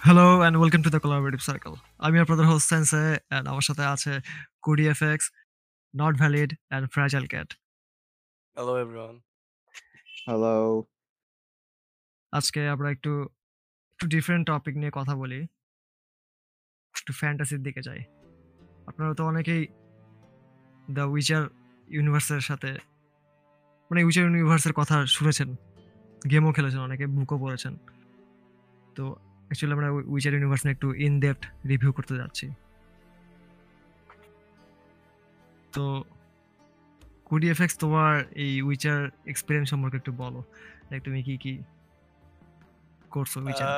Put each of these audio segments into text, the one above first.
Hello and welcome to the collaborative circle আমি আপনাদের host সেন্সে অ্যান্ড আমার সাথে আছে কুডি FX not valid and fragile cat hello everyone. Hello আজকে আমরা একটু একটু ডিফারেন্ট টপিক নিয়ে কথা বলি। একটু ফ্যান্টাসির দিকে যাই। আপনারা তো অনেকেই দ্য উইচার ইউনিভার্সের সাথে মানে উইচার ইউনিভার্সের কথা শুনেছেন। গেমও খেলেছেন অনেকে বুকও পড়েছেন। তো অ্যাকচুয়ালি আমরা উইচার ইউনিভার্স নিয়ে একটু ইন ডেপথ রিভিউ করতে যাচ্ছি। তো কুডি এফএক্স তোমার এই উইচার এক্সপিরিয়েন্স সম্পর্কে একটু বলো। লাইক তুমি কি কি করছ উইচার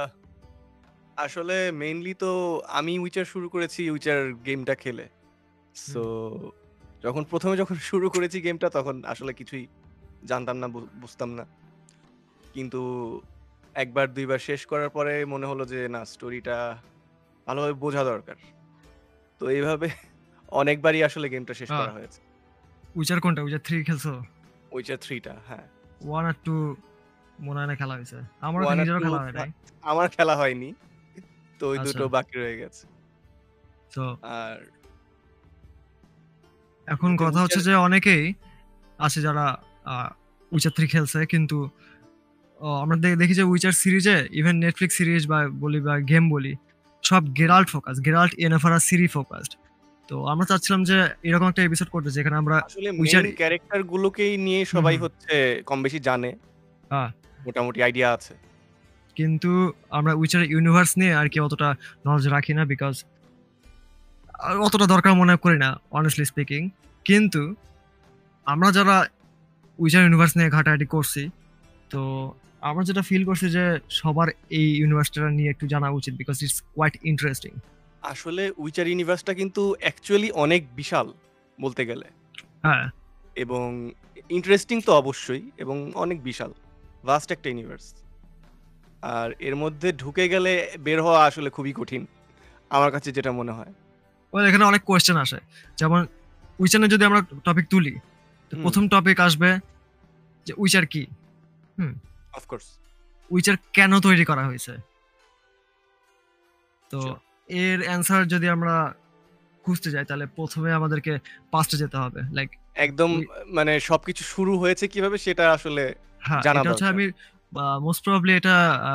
আসলে মেইনলি তো আমি উইচার শুরু করেছি উইচার গেমটা খেলে। সো যখন প্রথমে যখন শুরু করেছি গেমটা তখন আসলে কিছুই জানতাম না বুঝতাম না। কিন্তু একবার দুইবার শেষ করার পরে মনে হলো যে না স্টোরিটা ভালোভাবে বোঝা দরকার। তো এইভাবে অনেকবারই আসলে গেমটা শেষ করা হয়েছে। উইচার কোনটা? উইচার থ্রি খেলছো? উইচার থ্রিটা হ্যাঁ। ওয়ান আর টু মনে হয় না খেলা হয়েছে। One নিজেরও খেলা হয় নাই। আমার খেলা হয়নি তো ওই আচ্ছা। দুটো বাকি রয়ে গেছে। তো আর এখন কথা হচ্ছে যে অনেকেই আছে যারা উইচার থ্রি খেলছে কিন্তু আমরা দেখি যে উইচার সিরিজে ইভেন নেটফ্লিক্স সিরিজ বা বলি বা গেম বলি সব গেরাল্ট ফোকাস গেরাল্ট এনএফআরা সিরি ফোকাসড তো আমরা চাচ্ছিলাম যে এরকম একটা এপিসোড করতে যেখানে আমরা উইচার ক্যারেক্টার গুলোকেই নিয়ে সবাই হচ্ছে কম বেশি জানে। হ্যাঁ। মোটামুটি আইডিয়া আছে। কিন্তু আমরা উইচার ইউনিভার্স নিয়ে আর কি অতটা নলেজ রাখি না বিকজ অতটা দরকার মনে করি না অনেস্টলি স্পিকিং কিন্তু আমরা যারা উইচার ইউনিভার্স নিয়ে ঘাটাঘাটি করছি তো আমরা যেটা ফিল করছি যে সবার এই ইউনিভার্সটা নিয়ে একটু জানা উচিত বিকজ ইটস কোয়াইট ইন্টারেস্টিং আসলে উইচার ইউনিভার্সটা কিন্তু অ্যাকচুয়ালি অনেক বিশাল বলতে গেলে। হ্যাঁ। এবং ইন্টারেস্টিং তো অবশ্যই এবং অনেক বিশাল ভাস্ট একটা ইউনিভার্স আর এর মধ্যে ঢুকে গেলে বের হওয়া আসলে খুবই কঠিন আমার কাছে যেটা মনে হয়। ওই এখানে অনেক কোয়েশ্চেন আসে। যেমন উইচারে যদি আমরা টপিক তুলি তো প্রথম টপিক আসবে যে উইচার কি? অফকোর্স উইচার কেন তৈরি করা হয়েছে? তো এর অ্যান্সার যদি আমরা খুঁজতে যাই তাহলে প্রথমে আমাদেরকে পাস্টে যেতে হবে লাইক একদম মানে সবকিছু শুরু হয়েছে কীভাবে সেটা আসলে হ্যাঁ জানা হচ্ছে দরকার। আমি মোস্ট প্রবাবলি এটা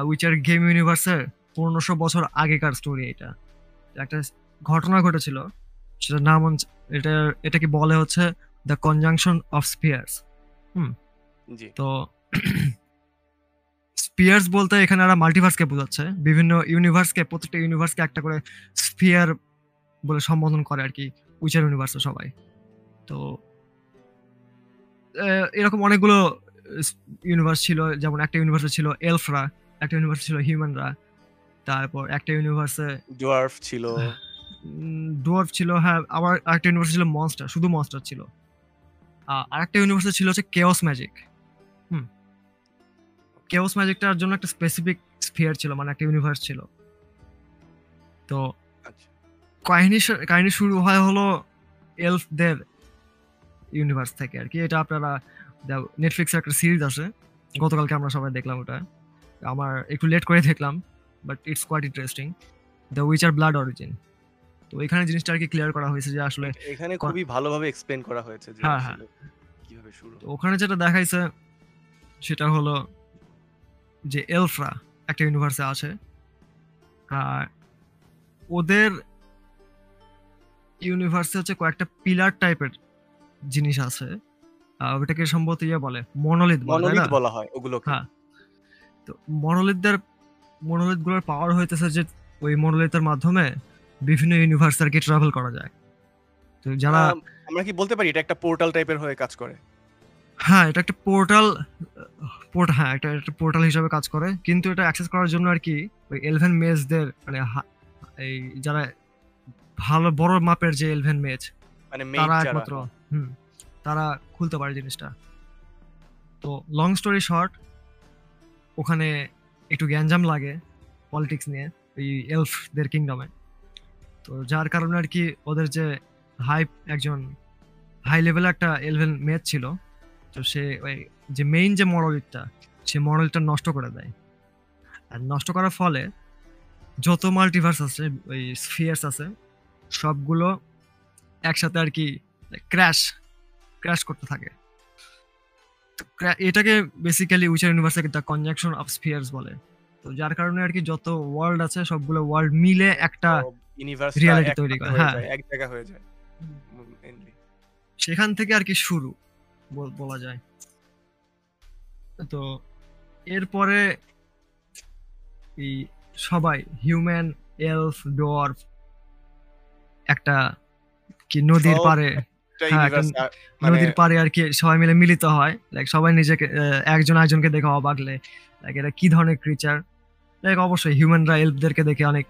উইচার গেম ইউনিভার্সের পনেরোশো বছর আগেকার স্টোরি এটা। একটা ঘটনা ঘটেছিল সেটা নাম এটা এটাকে বলে হচ্ছে দ্য কনজাংশন অফ স্পিয়ার্স জি। তো স্পিয়ার্স বলতে এখানে এরা মাল্টিভার্সকে বোঝাচ্ছে। বিভিন্ন ইউনিভার্সকে প্রত্যেকটা ইউনিভার্সকে একটা করে স্পিয়ার বলে সম্বোধন করে আর কি উইচার ইউনিভার্সে সবাই। তো এরকম অনেকগুলো ইউনিভার্স ছিল যেমন একটা ইউনিভার্সে ছিল এলফরা একটা ইউনিভার্সে ছিল হিউম্যানরা তারপর একটা ইউনিভার্সে ডোয়ার্ফ ছিল। ডোয়ার্ফ ছিল হ্যাঁ আবার আরেকটা ইউনিভার্সে ছিল মনস্টার শুধু মনস্টার ছিল। আর একটা ইউনিভার্সে ছিল হচ্ছে কেওস ম্যাজিক কেওস ম্যাজিকটার জন্য একটা স্পেসিফিক স্ফিয়ার ছিল মানে একটা ইউনিভার্স ছিল। তো আচ্ছা। কাহিনী কাহিনী শুরু হয় হলো এলফদের ইউনিভার্স থেকে আর কি। এটা আপনারা নেটফ্লিক্সের একটা সিরিজ আছে গতকালকে আমরা সবাই দেখলাম ওটা। আমার একটু লেট করে দেখলাম but it's quite interesting the Witcher blood origin তো এখানে জিনিসটা আর কি ক্লিয়ার করা হয়েছে যে আসলে এখানে খুবই ভালোভাবে এক্সপ্লেন করা হয়েছে যে হ্যাঁ, হ্যাঁ। কীভাবে শুরু। ওখানে যেটা দেখাইছে সেটা হলো যে এলফরা একটা ইউনিভার্সে আছে আর ওদের ইউনিভার্সে হচ্ছে কয়েকটা পিলার টাইপের জিনিস আছে। ওটাকে সম্ভবত ইয়ে বলে মনোলিথ বলে হয় ওগুলোকে। হ্যাঁ। তো মনোলিথদের মনোলিথগুলোর পাওয়ার হইতেছে যে ওই মনোলিথের মাধ্যমে বিভিন্ন ইউনিভার্স আর কি ট্রাভেল করা যায়। তো যারা আমরা কি বলতে পারি এটা একটা পোর্টাল টাইপের হয়ে কাজ করে? হ্যাঁ এটা একটা পোর্টাল পোর্ট হ্যাঁ এটা একটা পোর্টাল হিসাবে কাজ করে। কিন্তু এটা অ্যাক্সেস করার জন্য আর কি ওই এলভেন মেজদের মানে এই যারা ভালো বড় মাপের যে এলভেন মেজ মানে তারা একমাত্র হুম তারা খুলতে পারে জিনিসটা। তো লং স্টোরি শর্ট ওখানে একটু গ্যাঞ্জাম লাগে পলিটিক্স নিয়ে এই এলফদের কিংডমে তো যার কারণে আর কি ওদের যে হাই একজন হাই লেভেলে একটা এলভেন মেজ ছিল তো সে ওই যে মেইন যে মডেলটা সে মডেলটা নষ্ট করে দেয়। আর নষ্ট করার ফলে যত মাল্টিভার্স আছে ওই স্ফিয়ার্স আছে সবগুলো একসাথে আর কি ক্র্যাশ ক্র্যাশ করতে থাকে। এটাকে বেসিক্যালি উইচার ইউনিভার্সকে দ্য কনজাকশন অফ স্ফিয়ার্স বলে। তো যার কারণে আর কি যত ওয়ার্ল্ড আছে সবগুলো ওয়ার্ল্ড মিলে একটা ইউনিভার্স reality তৈরি করে, হ্যাঁ। এক জায়গা হয়ে যায়। সেখান থেকে আর কি শুরু। বল- যায়। তো এরপরে এই সবাই হিউম্যান এলফ ডোয়ার্ফ একটা কি নদীর পারে হ্যাঁ, মানে নদীর পারে আর কি সবাই মিলে মিলিত হয়। লাইক সবাই নিজেকে একজন একজনকে দেখে অবাকলে লাইক এটা কি ধরনের ক্রিচার লাইক অবশ্যই হিউম্যানরা এলফদেরকে দেখে অনেক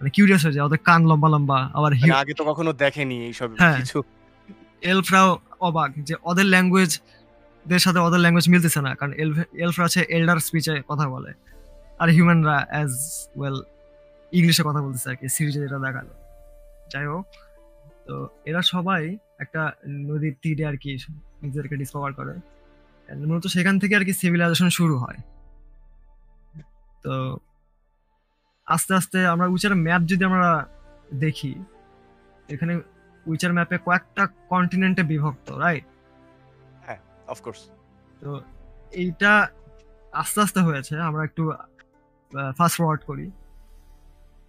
মানে কিউরিয়াস হয়ে যায়। ওদের কান লম্বা লম্বা আবার মানে আগে তো কখনো দেখেনি এইসব হ্যাঁ। কিছু। এলফরাও অবাক যে ওদের ল্যাঙ্গুয়েজ দের সাথে ওদের ল্যাঙ্গুয়েজ মিলতেছে না, কারণ এলফরা আছে এল্ডার স্পিচে কথা বলে, আর হিউম্যানরা অ্যাজ ওয়েল ইংলিশে কথা বলতেছে আর কি সিরিজে যেটা দেখাল। যাই হোক, তো এরা সবাই একটা নদীর তীরে আর কি নিজেদেরকে ডিসকভার করে। মূলত সেখান থেকে আর কি সিভিলাইজেশন শুরু হয়। তো আস্তে আস্তে আমরা উইচার ম্যাপ যদি আমরা দেখি, এখানে উইচার ম্যাপে কয়েকটা কন্টিনেন্টে বিভক্ত রাইট অফকোর্স তো এইটা আস্তে আস্তে হয়েছে আমরা একটু ফাস্ট ফরওয়ার্ড করি।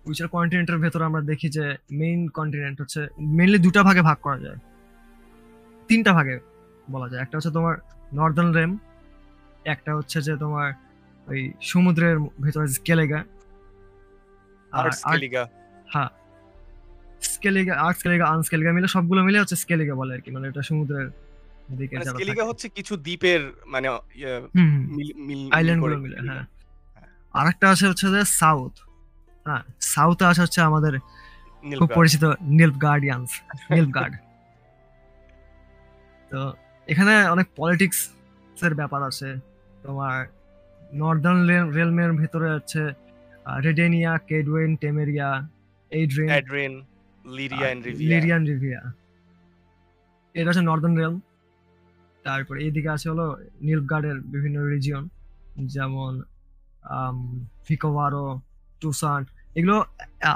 উইচার কন্টিনেন্টের ভেতরে আমরা দেখি যে মেইন কন্টিনেন্ট হচ্ছে মেইনলি দুটা ভাগে ভাগ করা যায়। তিনটা ভাগে বলা যায় একটা হচ্ছে তোমার নর্দার্ন রেম একটা হচ্ছে যে তোমার ওই সমুদ্রের ভেতরে স্কেলেগা হ্যাঁ স্কেলিগা স্কেলিগা আনস্কেলিগা মিলে সবগুলো মিলে হচ্ছে স্কেলিগা বলে আর কি মানে এটা সমুদ্রের দিকে মানে যারা স্কেলিগা হচ্ছে কিছু দ্বীপের মানে। মিল- মিলে হ্যাঁ। আরেকটা আছে হচ্ছে যে সাউথ হ্যাঁ সাউথে আছে হচ্ছে আমাদের খুব পরিচিত নীলফ গার্ডিয়ান্স নীলফ গার্ড তো এখানে অনেক পলিটিক্স এর ব্যাপার আছে। তোমার নর্দার্ন রেলমের ভেতরে আছে রেডেনিয়া কেডওয়েন টেমেরিয়া এইড্রিন লিরিয়া এন্ড রিভিয়া লিরিয়ান রিভিয়া এটা হচ্ছে নর্দার্ন রেল তারপরে এইদিকে আছে হলো নীলফগার্ডের বিভিন্ন রিজিয়ন যেমন ফিকোভারো টুসান এগুলো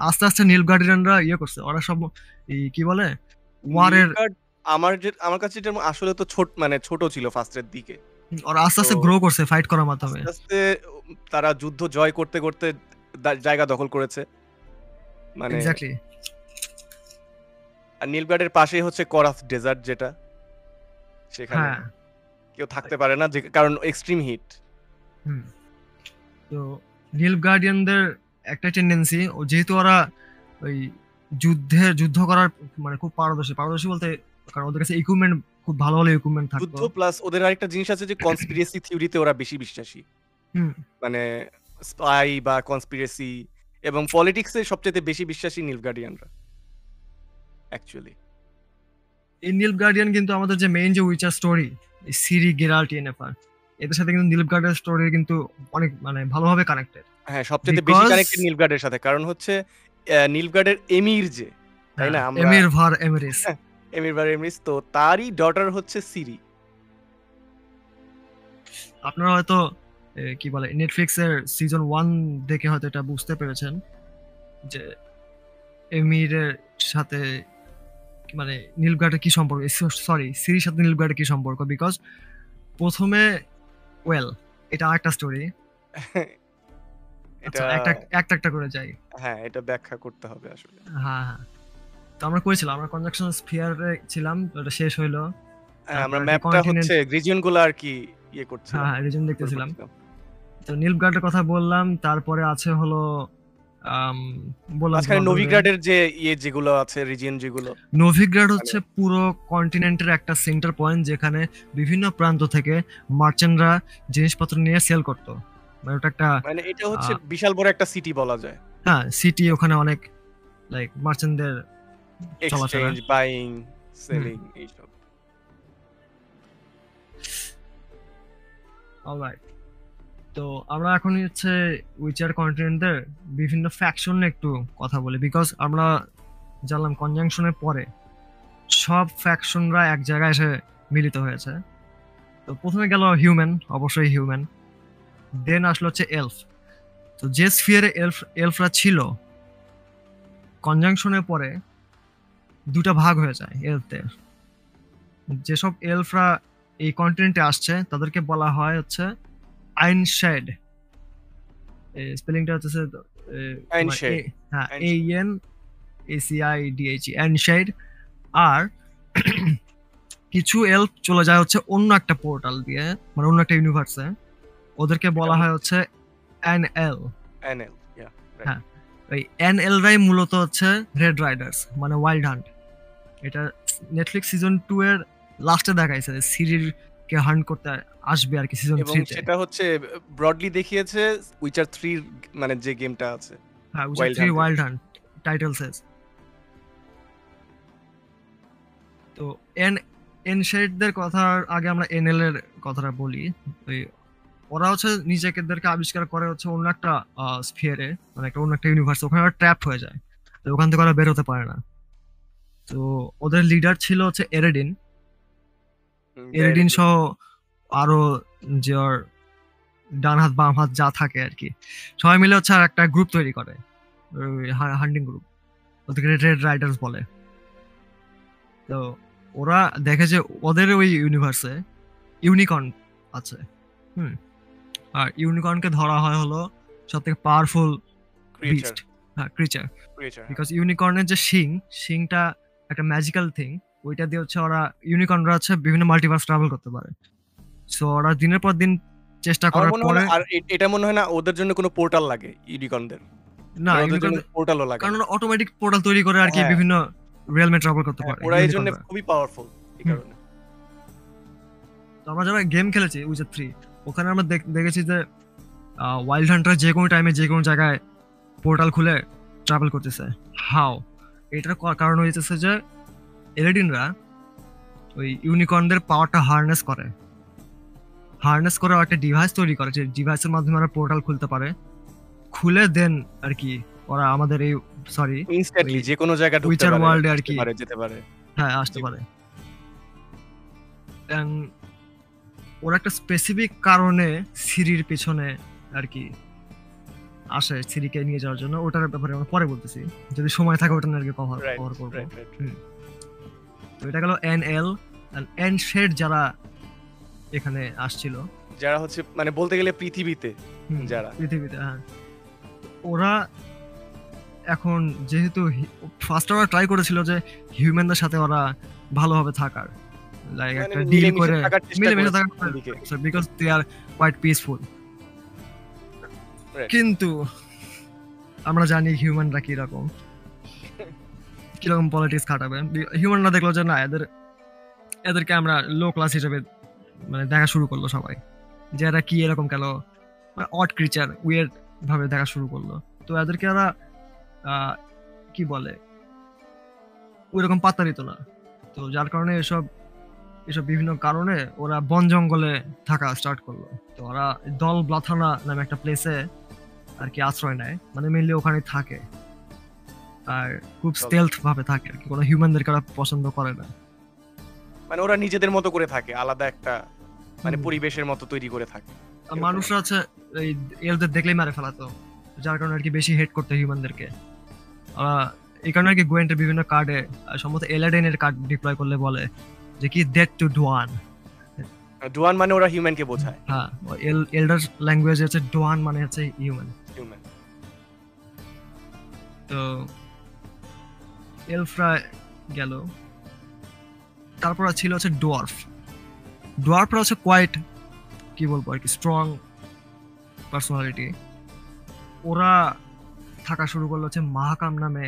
আস্তে আস্তে নীলফগার্ডিয়ানরা ইয়ে করছে। ওরা সব কি বলে? ওয়ারের আমার যে আমার কাছে যেটা আসলে তো ছোট মানে ছোট ছিল ফার্স্টের দিকে। ওরা আস্তে আস্তে গ্রো করছে ফাইট করার মাধ্যমে। আস্তে আস্তে তারা যুদ্ধ জয় করতে করতে জায়গা দখল করেছে। মানে এক্স্যাক্টলি আর নীলগার্ডের পাশেই হচ্ছে করাস ডেজার্ট যেটা সেখানে হ্যাঁ। কেউ থাকতে পারে না যে- কারণ এক্সট্রিম হিট তো নীল গার্ডিয়ানদের একটা টেন্ডেন্সি ও যেহেতু ওরা ওই যুদ্ধের যুদ্ধ করার মানে খুব পারদর্শী পারদর্শী বলতে কারণ ওদের কাছে ইকুইপমেন্ট খুব ভালো ভালো ইকুইপমেন্ট থাকে যুদ্ধ প্লাস ওদের আরেকটা জিনিস আছে যে কনস্পিরেসি থিওরিতে ওরা বেশি বিশ্বাসী। হুম। মানে স্পাই বা কনস্পিরেসি এবং পলিটিক্সে সবচেয়ে বেশি বিশ্বাসী নীলগার্ডিয়ানরা। অ্যাকচুয়ালি এই নীল গার্ডিয়ান কিন্তু আমাদের যে মেইন যে Witcher story Ciri Geralt Yennefer এদের সাথে কিন্তু নীল গার্ডিয়ান স্টোরি কিন্তু অনেক মানে ভালোভাবে কানেক্টেড হ্যাঁ সবচেয়ে বেশি কানেক্টেড নীলগার্ডের সাথে কারণ হচ্ছে আহ, নীলগার্ডের এমির যে তাই না? আমরা এমির ভার এমিরিস। এমির বার এমিরিস তো তারই ডটার হচ্ছে সিরি আপনারা হয়তো কি বলে নেটফ্লিক্স এর সিজন ওয়ান দেখে হয়তো এটা বুঝতে পেরেছেন যে এমিরের সাথে মানে নীলগার্ডের কি সম্পর্ক? সরি সিরির সাথে নীলগার্ডের কি সম্পর্ক? বিকজ প্রথমে ওয়েল এটা আরেকটা স্টোরি এটা একটা একটা একটা করে যাই। হ্যাঁ এটা ব্যাখ্যা করতে হবে আসলে। হ্যাঁ হ্যাঁ। তো আমরা করেছিলাম আমরা কনজাকশন স্ফিয়ারে ছিলাম ওটা শেষ হইল। হ্যাঁ, আমরা ম্যাপটা হচ্ছে রিজিয়ন আর কি ইয়ে করছি হ্যাঁ হ্যাঁ রিজন দেখতেছিলাম। তো নীলগার্ডের কথা বললাম তারপরে আছে হলো মাঝখানে নোভিগ্রাডের যে ইয়ে যেগুলো আছে রিজিয়ন যেগুলো। নোভিগ্রাড হচ্ছে পুরো কন্টিনেন্টের একটা সেন্টার পয়েন্ট যেখানে বিভিন্ন প্রান্ত থেকে মার্চেন্টরা জিনিসপত্র নিয়ে সেল করতো। মানে ওটা একটা মানে এটা হচ্ছে বিশাল বড় একটা সিটি বলা যায়। হ্যাঁ সিটি ওখানে অনেক লাইক মার্চেন্টদের চলাফেরা। এক্সচেঞ্জ বাইং সেলিং এইসব। অলরাইট তো আমরা এখন হচ্ছে উইচার কন্টিনেন্টের বিভিন্ন ফ্যাকশন একটু কথা বলি বিকজ আমরা জানলাম কনজাংশনের পরে সব ফ্যাকশনরা এক জায়গায় এসে মিলিত হয়েছে। তো প্রথমে গেল হিউম্যান অবশ্যই হিউম্যান দেন আসলো হচ্ছে এলফ তো যে স্ফিয়ারে এলফ এলফরা ছিল কনজাংশনের পরে দুটা ভাগ হয়ে যায় এলফদের যেসব এলফরা এই কন্টিনেন্টে আসছে, তাদেরকে বলা হয় হচ্ছে আইনশেড স্পেলিংটা হচ্ছে হ্যাঁ A N A C I D H আইনশেড আর কিছু এলফ চলে যায় হচ্ছে অন্য একটা পোর্টাল দিয়ে মানে অন্য একটা ইউনিভার্সে ওদেরকে বলা হয় হচ্ছে N L NL, yeah, right. হ্যাঁ। ওই এন এল রাই মূলত হচ্ছে রেড রাইডার্স মানে ওয়াইল্ড হান্ট এটা নেটফ্লিক্স সিজন টু এর লাস্টে দেখাইছে সিরির কে হান্ট করতে আসবে আর কি সিজন এবং থ্রিতে সেটা হচ্ছে ব্রডলি দেখিয়েছে উইচার 3 মানে যে গেমটা আছে হ্যাঁ থ্রি Hunt-এ। ওয়াইল্ড হান্ট টাইটেল সেজ তো এন এনশেডদের কথার আগে আমরা এনএল এর কথাটা বলি। ওই ওরা হচ্ছে নিজেদেরকে আবিষ্কার করে হচ্ছে অন্য একটা স্ফিয়ারে মানে একটা অন্য একটা ইউনিভার্স ওখানে ট্র্যাপ হয়ে যায়। তো ওখান থেকে ওরা বের হতে পারে না। তো ওদের লিডার ছিল হচ্ছে এরেডিন এরেডিন সহ আরও যে ডান হাত বাম হাত যা থাকে আর কি। সবাই মিলে হচ্ছে আর একটা গ্রুপ তৈরি করে। হান্টিং গ্রুপ ওদেরকে রেড রাইডার্স বলে। তো ওরা দেখে যে ওদের ওই ইউনিভার্সে ইউনিকর্ন আছে। হুম। আর ইউনিকর্নকে ধরা হয় হলো সব থেকে পাওয়ারফুল বিস্ট হ্যাঁ ক্রিচার বিকজ ইউনিকর্নের যে শিং শিংটা একটা ম্যাজিক্যাল থিং ওইটা দিয়ে হচ্ছে ওরা ইউনিকর্নরা হচ্ছে বিভিন্ন মাল্টিভার্স ট্রাভেল করতে পারে। সো ওরা দিনের পর দিন চেষ্টা করার পরে আর এটা মনে হয় না ওদের জন্য কোনো পোর্টাল লাগে ইউনিকর্নদের না ওদের জন্য ইউনিকর্ন পোর্টালও লাগে। কারণ অটোমেটিক পোর্টাল তৈরি করে আর কি হ্যাঁ। বিভিন্ন রিয়েলমে ট্রাভেল করতে হ্যাঁ, পারে ওরা এই জন্য খুবই পাওয়ারফুল এই কারণে। তো আমরা যারা গেম খেলেছি উইচার থ্রি ওখানে আমরা দেখ- দেখেছি যে ওয়াইল্ড হান্টার যে কোনো টাইমে যে কোনো জায়গায় পোর্টাল খুলে ট্রাভেল করতেছে। হাও এটার কারণ হয়েছে যে এলেডিনরা ওই ইউনিকর্নদের পাওয়ারটা হার্নেস করে। হার্নেস করে একটা ডিভাইস তৈরি করে যে ডিভাইসের মাধ্যমে ওরা পোর্টাল খুলতে পারে। খুলে দেন আর কি ওরা আমাদের এই সরি ইনস্ট্যান্টলি যে কোনো ঢুকতে উইচার ওয়ার্ল্ডে আর কি। পারে যেতে পারে। হ্যাঁ আসতে পারে। ওরা একটা স্পেসিফিক কারণে সিরির পেছনে আর কি আসে সিরিকে নিয়ে যাওয়ার জন্য। ওটার ব্যাপারে আমরা পরে বলতেছি। যদি সময় থাকে ওটা নিয়ে আর কি কভার কভার করব। তো এটা গেল এন এল এন শেড যারা এখানে আসছিল। যারা হচ্ছে মানে বলতে গেলে পৃথিবীতে যারা। পৃথিবীতে হ্যাঁ। ওরা এখন যেহেতু ফার্স্ট ওরা ট্রাই করেছিল যে হিউম্যানদের সাথে ওরা ভালোভাবে থাকার লাইক মানে একটা ডিল করে থাকার চেষ্টা মিলেমিশে থাকার। Because they are quite peaceful কিন্তু আমরা জানি হিউম্যানরা কীরকম। কীরকম পলিটিক্স খাটাবে? হিউম্যানরা দেখল যে না, এদের, এদেরকে আমরা লো ক্লাস হিসেবে মানে দেখা শুরু করল সবাই। যে এরা কি এরকম কেন? অড ক্রিচার উইয়ার্ড ভাবে দেখা শুরু করল। তো এদেরকে এরা কি বলে? ওইরকম পাত্তা দিত না। তো যার কারণে এসব এসব বিভিন্ন কারণে ওরা বন জঙ্গলে থাকা স্টার্ট করল। তো ওরা দল ব্লাথানা নামে একটা প্লেসে আর কি আশ্রয় নেয়। মানে মেনলি ওখানে থাকে। আর খুব স্টেলথ ভাবে থাকে আর কি। কোনো হিউম্যানদেরকে ওরা পছন্দ করে না। মানে ওরা নিজেদের মতো করে থাকে আলাদা একটা মানে পরিবেশের মতো তৈরি করে থাকে। আর মানুষরা হচ্ছে এই এলদের দেখলেই মারে ফেলাতো যার কারণে আর কি বেশি হেট করতে হিউম্যানদেরকে আহ, এই কারণে আর কি গোয়েন্টের বিভিন্ন কার্ডে সম্ভবত এলাডেনের কার্ড ডিপ্লয় করলে বলে যে কি ডেট টু ডোয়ান ডুয়ান মানে ওরা হিউম্যানকে বোঝায়। হ্যাঁ এল এল্ডার ল্যাঙ্গুয়েজ হচ্ছে ডোয়ান মানে হচ্ছে হিউম্যান হিউম্যান তো এলফরা গেল। তারপর ছিল হচ্ছে ডোয়ার্ফ। ডোয়ার্ফরা হচ্ছে কোয়াইট কি বলব আর কি স্ট্রং পার্সোনালিটি ওরা থাকা শুরু করল হচ্ছে মাহাকাম নামে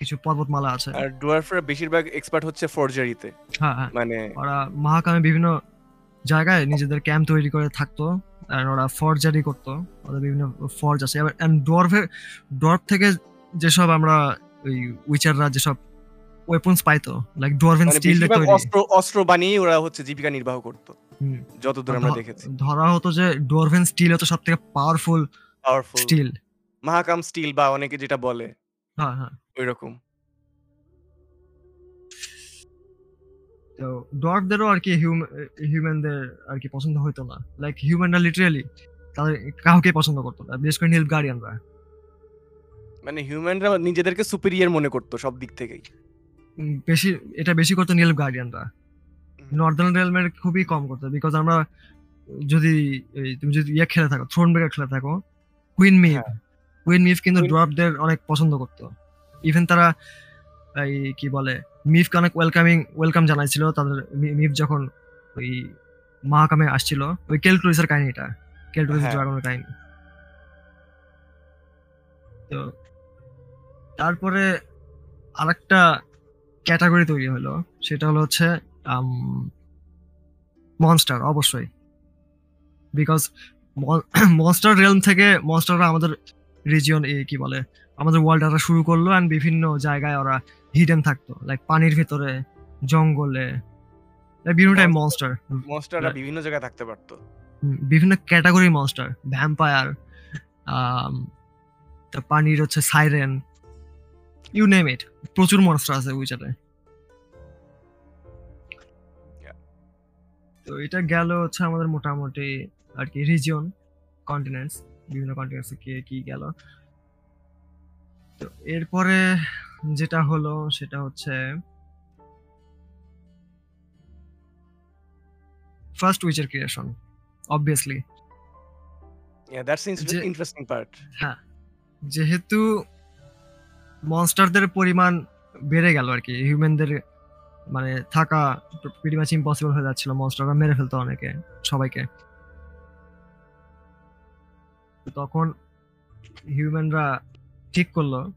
কিছু পর্বতমালা আছে। আর ডুয়ার্ফরা বেশিরভাগ এক্সপার্ট হচ্ছে ফর্জারিতে হ্যাঁ হ্যাঁ। মানে ওরা মাহাকামে বিভিন্ন জায়গায় নিজেদের ক্যাম্প তৈরি করে থাকতো আর ওরা ফর্জারি করতো। ওদের বিভিন্ন ফর্জ আছে। এবার ডোয়ার্ফের ডোয়ার্ফ থেকে যেসব আমরা ওই উইচাররা যেসব ওয়েপন্স পাইতো লাইক ডোয়ার্ভেন মানে স্টিল বেশিরভাগ তৈরি। অস্ত্র অস্ত্র বানিয়ে ওরা হচ্ছে জীবিকা নির্বাহ করতো। যতদূর আমরা দেখেছি। ধরা হতো যে ডোয়ার্ভেন স্টিল হতো সব থেকে powerful powerful steel Mahakam steel বা অনেকে যেটা বলে। হ্যাঁ হ্যাঁ। ওই রকম তো ডোয়ার্ফদেরও আর কি হিউম্যানদের আর কি পছন্দ হতো না। লাইক হিউম্যানরা লিটারালি তাদের কাউকে পছন্দ করতো না বিশেষ করে নীল গার্ডিয়ানরা মানে হিউম্যানরা নিজেদেরকে সুপিরিয়র মনে করতো সব দিক থেকেই। বেশি এটা বেশি করতো নীল গার্ডিয়ানরা নর্দার্ন রেলমের খুবই কম করতো বিকজ আমরা যদি তুমি যদি ইয়ে খেলে থাকো থ্রোন ব্রেকার খেলে থাকো কুইন মিভ হ্যাঁ। কুইন মিভ কিন্তু ড্রপদের অনেক পছন্দ করতো। ইভেন তারা এই কি বলে মিফকে অনেক ওয়েলকামিং ওয়েলকাম জানাইছিল তাদের মিফ যখন ওই মহাকামে আসছিল ওই কেল কেলক্রুইসের কাহিনীটা কেলক্রুইস হ্যাঁ। ড্রাগনের কাহিনী। তো তারপরে আরেকটা ক্যাটাগরি তৈরি হলো সেটা হলো হচ্ছে মনস্টার অবশ্যই। বিকজ মনস্টার রিয়েলম থেকে মনস্টাররা আমাদের রিজিয়ন এ কি বলে আমাদের ওয়ার্ল্ডটা শুরু করল অ্যান্ড বিভিন্ন জায়গায় ওরা হিডেন থাকতো। লাইক পানির ভিতরে জঙ্গলে বিভিন্ন টাইপ মনস্টার মনস্টাররা বিভিন্ন জায়গায় থাকতে পারতো। বিভিন্ন ক্যাটাগরি মনস্টার ভ্যাম্পায়ার পানির হচ্ছে সাইরেন ইউ নেম ইট প্রচুর মনস্টার আছে উইচারে. তো এটা গেল হচ্ছে আমাদের মোটামুটি আর কি রিজিয়ন কন্টিনেন্টস বিভিন্ন কন্টিনেন্টসে কে কি গেল। তো এরপরে যেটা হলো সেটা হচ্ছে ফার্স্ট উইচের ক্রিয়েশন অবভিয়াসলি Yeah, that's যে- ইন্টারেস্টিং পার্ট হ্যাঁ যেহেতু মনস্টারদের পরিমাণ বেড়ে গেল আর কি। হিউম্যানদের মানে থাকা প্রিটি মাচ ইম্পসিবল হয়ে যাচ্ছিল। মনস্টাররা মেরে ফেলতো অনেকে সবাইকে। তখন হিউম্যানরা ঠিক করল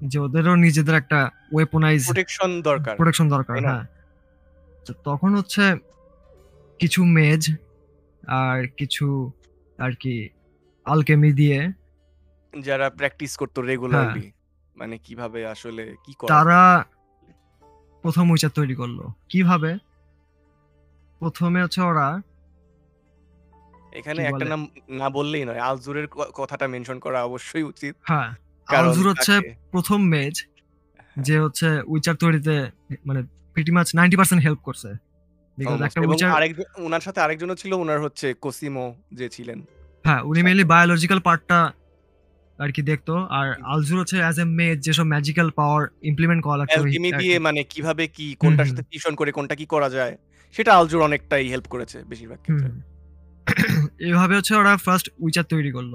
যে ওদেরও নিজেদের একটা ওয়েপনাইজ প্রোটেকশন দরকার। প্রোটেকশন দরকার? হ্যাঁ। তো তখন হচ্ছে কিছু মেজ আর কিছু আর কি আলকেমি দিয়ে যারা প্র্যাকটিস করতো রেগুলারলি মানে কীভাবে আসলে কি করা তারা প্রথম উইচার তৈরি করল। কীভাবে? প্রথমে হচ্ছে ওরা এখানে একটা নাম না বললেই নয় আলজুরের কথাটা মেনশন করা অবশ্যই উচিত। হ্যাঁ আলজুর হচ্ছে প্রথম মেজ যে হচ্ছে উইচার তৈরিতে মানে pretty much ninety percent help করছে। একটা উইচার আরেকজন ওনার সাথে আরেকজনও ছিল ওনার হচ্ছে কোসিমো যে ছিলেন। হ্যাঁ উনি মেনলি বায়োলজিক্যাল পার্টটা আর কি দেখতো। আর আলজুর হচ্ছে অ্যাজ এ মেজ যেসব ম্যাজিক্যাল পাওয়ার ইমপ্লিমেন্ট করা লাগতো অ্যালকেমি দিয়ে। মানে কীভাবে কি কোনটার সাথে ফিউশন করে কোনটা কি করা যায় সেটা আলজুর অনেকটাই হেল্প করেছে বেশিরভাগ ক্ষেত্রে। এইভাবে হচ্ছে ওরা ফার্স্ট উইচার তৈরি করল।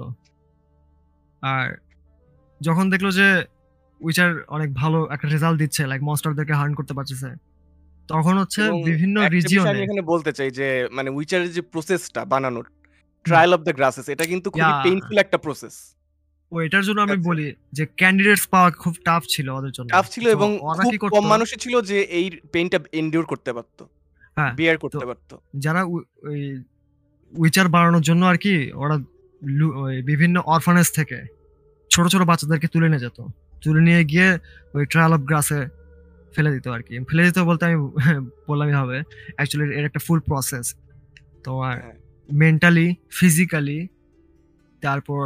আর যখন দেখল যে উইচার অনেক ভালো একটা রেজাল্ট দিচ্ছে লাইক মনস্টারদেরকে হার্ন করতে পারতেছে তখন হচ্ছে বিভিন্ন রিজিয়নে আমি এখানে বলতে চাই যে মানে উইচারের যে প্রসেসটা বানানোর ট্রায়াল অফ দ্য গ্রাসেস এটা কিন্তু খুবই. পেইনফুল একটা প্রসেস ও এটার জন্য আমি বলি যে ক্যান্ডিডেটস পাওয়া খুব টাফ ছিল ওদের জন্য। টাফ ছিল এবং খুব কম মানুষই ছিল যে এই পেইনটা এনডিউর করতে পারতো হ্যাঁ। বিয়ার করতে পারতো। যারা ওই উইচার বাড়ানোর জন্য আর কি ওরা বিভিন্ন অরফানেজ থেকে ছোট ছোট বাচ্চাদেরকে তুলে নিয়ে যেত। তুলে নিয়ে গিয়ে ওই ট্রায়াল অফ গ্রাসে ফেলে দিত আর কি। ফেলে দিত বলতে আমি বললামই হবে। অ্যাকচুয়ালি এর একটা ফুল প্রসেস তোমার। মেন্টালি ফিজিক্যালি তারপর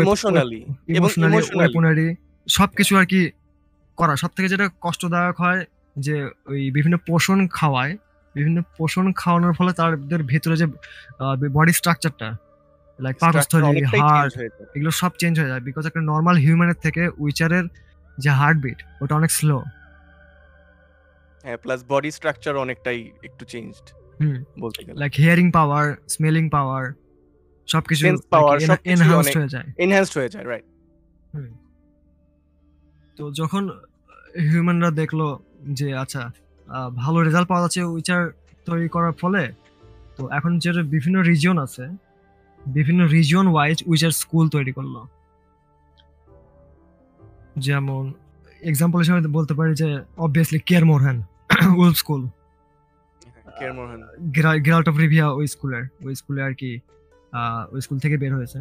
ইমোশনালি এবং ইমোশনালি ইমোশনালি সবকিছু আর কি করা। সব থেকে যেটা কষ্টদায়ক হয় যে ওই বিভিন্ন পোষণ খাওয়ায় বিভিন্ন পোষণ খাওয়ানোর ফলে তাদের ভেতরে যে বডি স্ট্রাকচারটা লাইক পাকস্থলী হার্ট এগুলো সব চেঞ্জ হয়ে যায়। বিকজ একটা নর্মাল হিউম্যানের থেকে উইচারের যে হার্টবিট ওটা অনেক স্লো হ্যাঁ প্লাস বডি স্ট্রাকচার অনেকটাই একটু চেঞ্জড হুম। বলতে গেলে। Like hearing power smelling power সবকিছু অনেক- হয়ে যায়। এনহ্যান্সড হয়ে যায় রাইট তো যখন হিউম্যানরা দেখল যে আচ্ছা ভালো রেজাল্ট পাওয়া যাচ্ছে উইচার তৈরি করার ফলে তো এখন যে বিভিন্ন রিজিয়ন আছে বিভিন্ন রিজিয়ন ওয়াইজ উইচার স্কুল তৈরি করল। যেমন এক্সাম্পল হিসেবে বলতে পারি যে obviously Kaer Morhen wolf school Geralt of Rivia ওই স্কুলের ওই স্কুলে আর কি স্কুল থেকে বের হয়েছে।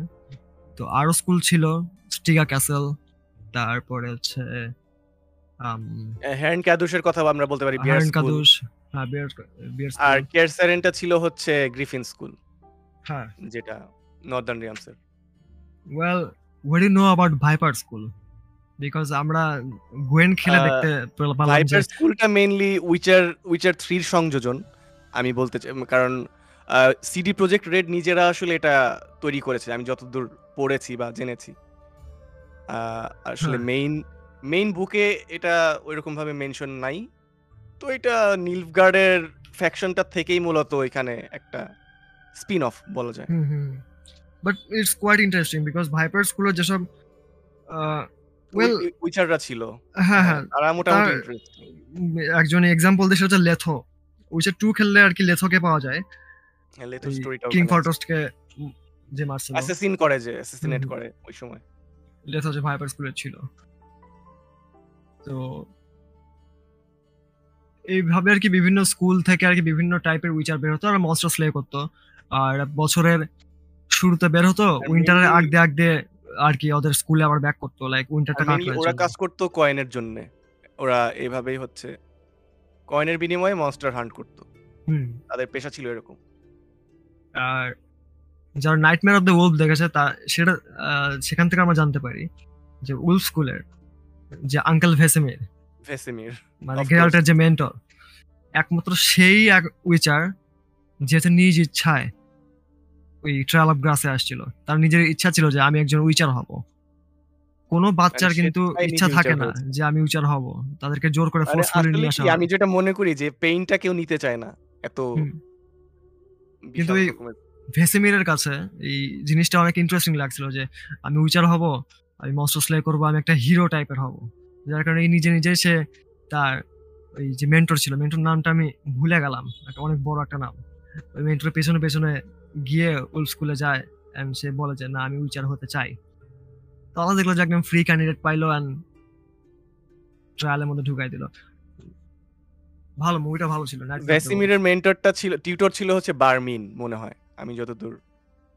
তো আরও স্কুল ছিল স্টিগা ক্যাসেল তারপরে হচ্ছে হ্যান্ড ক্যাদুসের কথা আমরা বলতে পারি বিয়ার স্কুল কাদুস হ্যাঁ বিয়ার বিয়ার আর স্কুল কেয়ার স্যারেনটা ছিল হচ্ছে গ্রিফিন স্কুল হ্যাঁ। যেটা northern রিয়ামসের well what you know about viper school because আমরা গোয়েন খেলে দেখতে ভাইপার স্কুলটা মেইনলি উইচার উইচার থ্রির সংযোজন আমি বলতে চাই কারণ সিডি প্রজেক্ট রেড নিজেরা আসলে এটা তৈরি করেছে। আমি যতদূর পড়েছি বা জেনেছি। আসলে হ্যাঁ। মেইন মেইন বুকে এটা ওইরকম ঐরকমভাবে মেনশন নাই। তো এটা নিলফগার্ডের ফ্যাকশনটা থেকেই মূলত এখানে একটা স্পিন অফ বলা যায়। But it's quite interesting because viper স্কুলের যেসব ওয়েল উই উইচাররা ছিল। হ্যাঁ, হ্যাঁ, হ্যাঁ। তারা মোটামুটি ইন্টারেস্টিং। একজন এক্সাম্পল সেটা হচ্ছে লেথো। উইচার 2 খেললে আরকি লেথোকে পাওয়া যায়। স্টোরিটা কিং ফরটস্টকে যে মারছিল। অ্যাসাসিন করে যে, অ্যাসাসিনেট করে ওই সময়। লেথো যে ভাইপার স্কুলের ছিল। তো এইভাবে আরকি বিভিন্ন স্কুল থেকে আরকি বিভিন্ন টাইপের উইচার বের হতো আর মনস্টার স্লে করত। আর বছরের শুরুতে বের হতো উইন্টারের আগ দিয়ে, আগ দিয়ে আরকি ওদের স্কুলে আবার ব্যাক করত। লাইক উইন্টারটা কাটলো ওরা কাজ করত কয়েনের জন্যে। ওরা এভাবেই হচ্ছে কয়েনের বিনিময়ে মনস্টার হান্ট করত। তাদের পেশা ছিল এরকম। আর যারা নাইটমেয়ার অফ দ্য ওলফ দেখেছে তা সেটা সেখান থেকে আমরা জানতে পারি যে উলফ স্কুলের যে আঙ্কেল ভেসেমির ভেসেমির মানে অফ গেরাল্টের যে মেন্টর একমাত্র সেই এক উইচার যেহেতু নিজ ইচ্ছায় ওই ট্রায়াল অফ গ্রাসে আসছিল। তার নিজের ইচ্ছা ছিল যে আমি একজন উইচার হব। কোন মানে বাচ্চার কিন্তু ইচ্ছা থাকে না যে আমি উইচার হব। তাদেরকে জোর করে ফোর্সফুলি আসলে নিয়ে আসা আমি যেটা মনে করি যে পেইনটা কেউ নিতে চায় না। এত। কিন্তু এই ভেসেমিরের কাছে এই জিনিসটা অনেক ইন্টারেস্টিং লাগছিল যে আমি উইচার হব, আমি মনস্টার স্লে করব, আমি একটা হিরো টাইপের হব। যার কারণে এই নিজে, নিজে সে তার ওই যে মেন্টর ছিল, মেন্টর নামটা আমি ভুলে গেলাম। একটা অনেক বড় একটা নাম। ওই মেন্টরের পেছনে, পেছনে গিয়ে উলফ স্কুলে যায় অ্যান্ড সে বলে যে না আমি উইচার হতে চাই। তো দেখল যে একদম ফ্রি ক্যান্ডিডেট পাইলো অ্যান্ড ট্রায়ালের মধ্যে ঢুকাই দিল। ভালো মুভিটা ভালো ছিল। ভেসেমিরের মেন্টরটা ছিল টিউটর ছিল হচ্ছে বারমিন মনে হয়। আমি যতদূর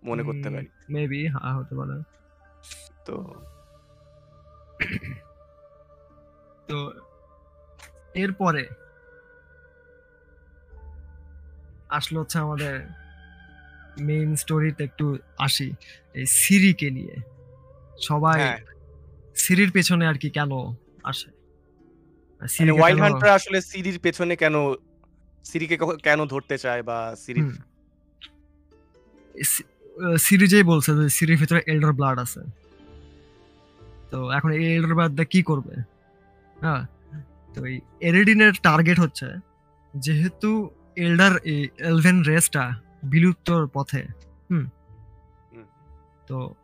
মনে করতে পারি। মেবি হ্যাঁ, হতে পারে। তো তো এরপরে আসলো হচ্ছে আমাদের মেইন স্টোরিতে একটু আসি। এই সিরিকে নিয়ে। সবাই হ্যাঁ। সিরির পেছনে আর কি কেন আসে? মানে ওয়াইল্ড হান্টার আসলে সিরির পেছনে কেন সিরিকে কেন ধরতে চায় বা সিরির হুম। সি আ সিরি যেই বলছে যে সিরির ভিতরে এল্ডার ব্লাড আছে। তো এখন এই এল্ডার ব্লাড কি করবে? হ্যাঁ? তো এই এরিডিনের টার্গেট হচ্ছে যেহেতু এল্ডার এই এলভেন রেসটা বিলুপ্তর পথে। হুম? তো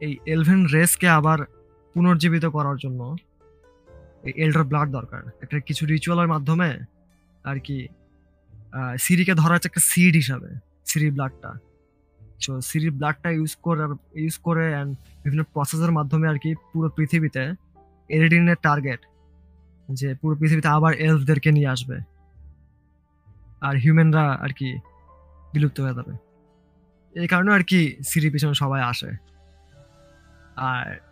এই এলভেন রেসকে আবার পুনর্জীবিত করার জন্য এল্ডার ব্লাড দরকার। একটা কিছু রিচুয়ালের মাধ্যমে আর কি সিরিকে ধরা হচ্ছে একটা সিড হিসাবে। সিরির ব্লাডটা। সো সিরির ব্লাডটা ইউজ করার ইউজ করে অ্যান্ড বিভিন্ন প্রসেসের মাধ্যমে আর কি পুরো পৃথিবীতে এরিডিনের টার্গেট যে পুরো পৃথিবীতে আবার এলফদেরকে নিয়ে আসবে। আর হিউম্যানরা আর কি বিলুপ্ত হয়ে যাবে। এই কারণে আর কি সিরি পিছনে সবাই আসে। আর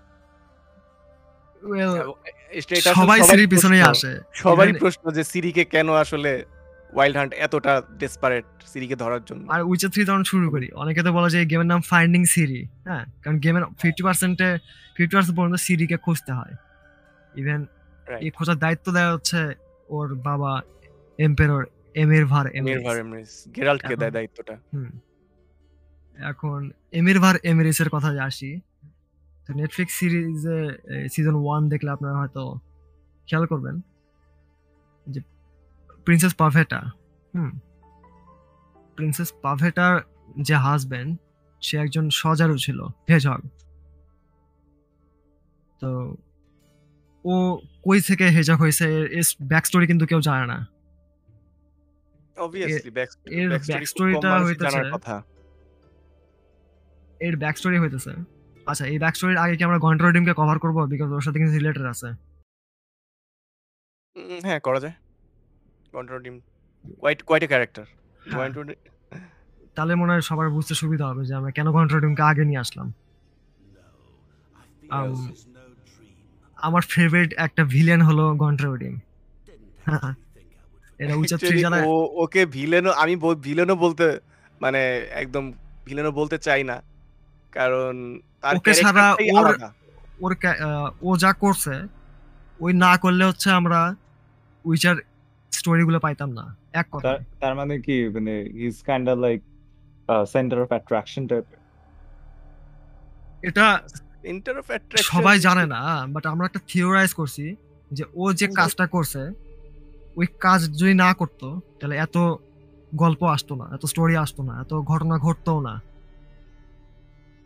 সবাই সিরির। পেছনেই আসে। সবারই প্রশ্ন যে সিরিকে কেন আসলে ওয়াইল্ড হান্ট এতটা ডেসপারেট সিরিকে ধরার জন্য? আর উইচার 3 তখন শুরু করি। অনেকে তো বলে যে এই গেমের নাম ফাইন্ডিং সিরি। হ্যাঁ? কারণ গেমের 50% এ 50% পর্যন্ত সিরিকে খুঁজতে হয়। ইভেন এই খোঁজার দায়িত্ব দেওয়া হচ্ছে ওর বাবা এম্পেরর এমিরভার এমিরিস। মিরভার এমরিস গেরাল্টকে দেয় দায়িত্বটা। হুম। এখন এমিরভার এমিরিসের কথায় আসি। তো নেটফ্লিক্স সিরিজে সিজন ওয়ান দেখলে আপনারা হয়তো খেয়াল করবেন। যে প্রিন্সেস পাভেটা, হুম? প্রিন্সেস পাভেটার যে হাসব্যান্ড সে একজন সজারু ছিল, হেজহগ। তো ও কই থেকে হেজহগ হইছে এর ব্যাক স্টোরি কিন্তু কেউ জানে না। অবভিয়াসলি এর ব্যাক স্টোরিটা হইতেছে এর ব্যাক স্টোরি হইতেছে আচ্ছা এই ব্যাক স্টোরির আগে কি আমরা গন্ট্রোডিমকে কভার করব? বিকজ ওর সাথে কিন্তু রিলেটেড আছে। হ্যাঁ, করা যায়। কন্ট্রোডিম কোয়াইট কোয়াইট এ ক্যারেক্টার। তাহলে মনে হয় সবার বুঝতে সুবিধা হবে যে আমরা কেন গন্ট্রোডিমকে আগে নিয়ে আসলাম। আমার ফেভারিট একটা ভিলেন হলো গন্ট্রোডিম। এটা উইচার 3 অ্যাকচুয়ালি যারা ও ওকে ভিলেনও আমি ভিলেনও বলতে মানে একদম ভিলেনও বলতে চাই না। কারণ তার ছাড়া ওর ওর ও যা করছে ওই না করলে হচ্ছে আমরা উইচার স্টোরি গুলো পাইতাম না। এক কথায়। তার মানে কি মানে is kinda like centre of attraction টাইপের? এটা সেন্টার অফ অ্যাট্রাকশন সবাই জানে না, বাট আমরা একটা থিওরাইজ করছি যে ও যে কাজটা করছে, ওই কাজ যদি না করত, তাহলে এত গল্প আসতো না, এত স্টোরি আসতো না, এত ঘটনা ঘটতো না।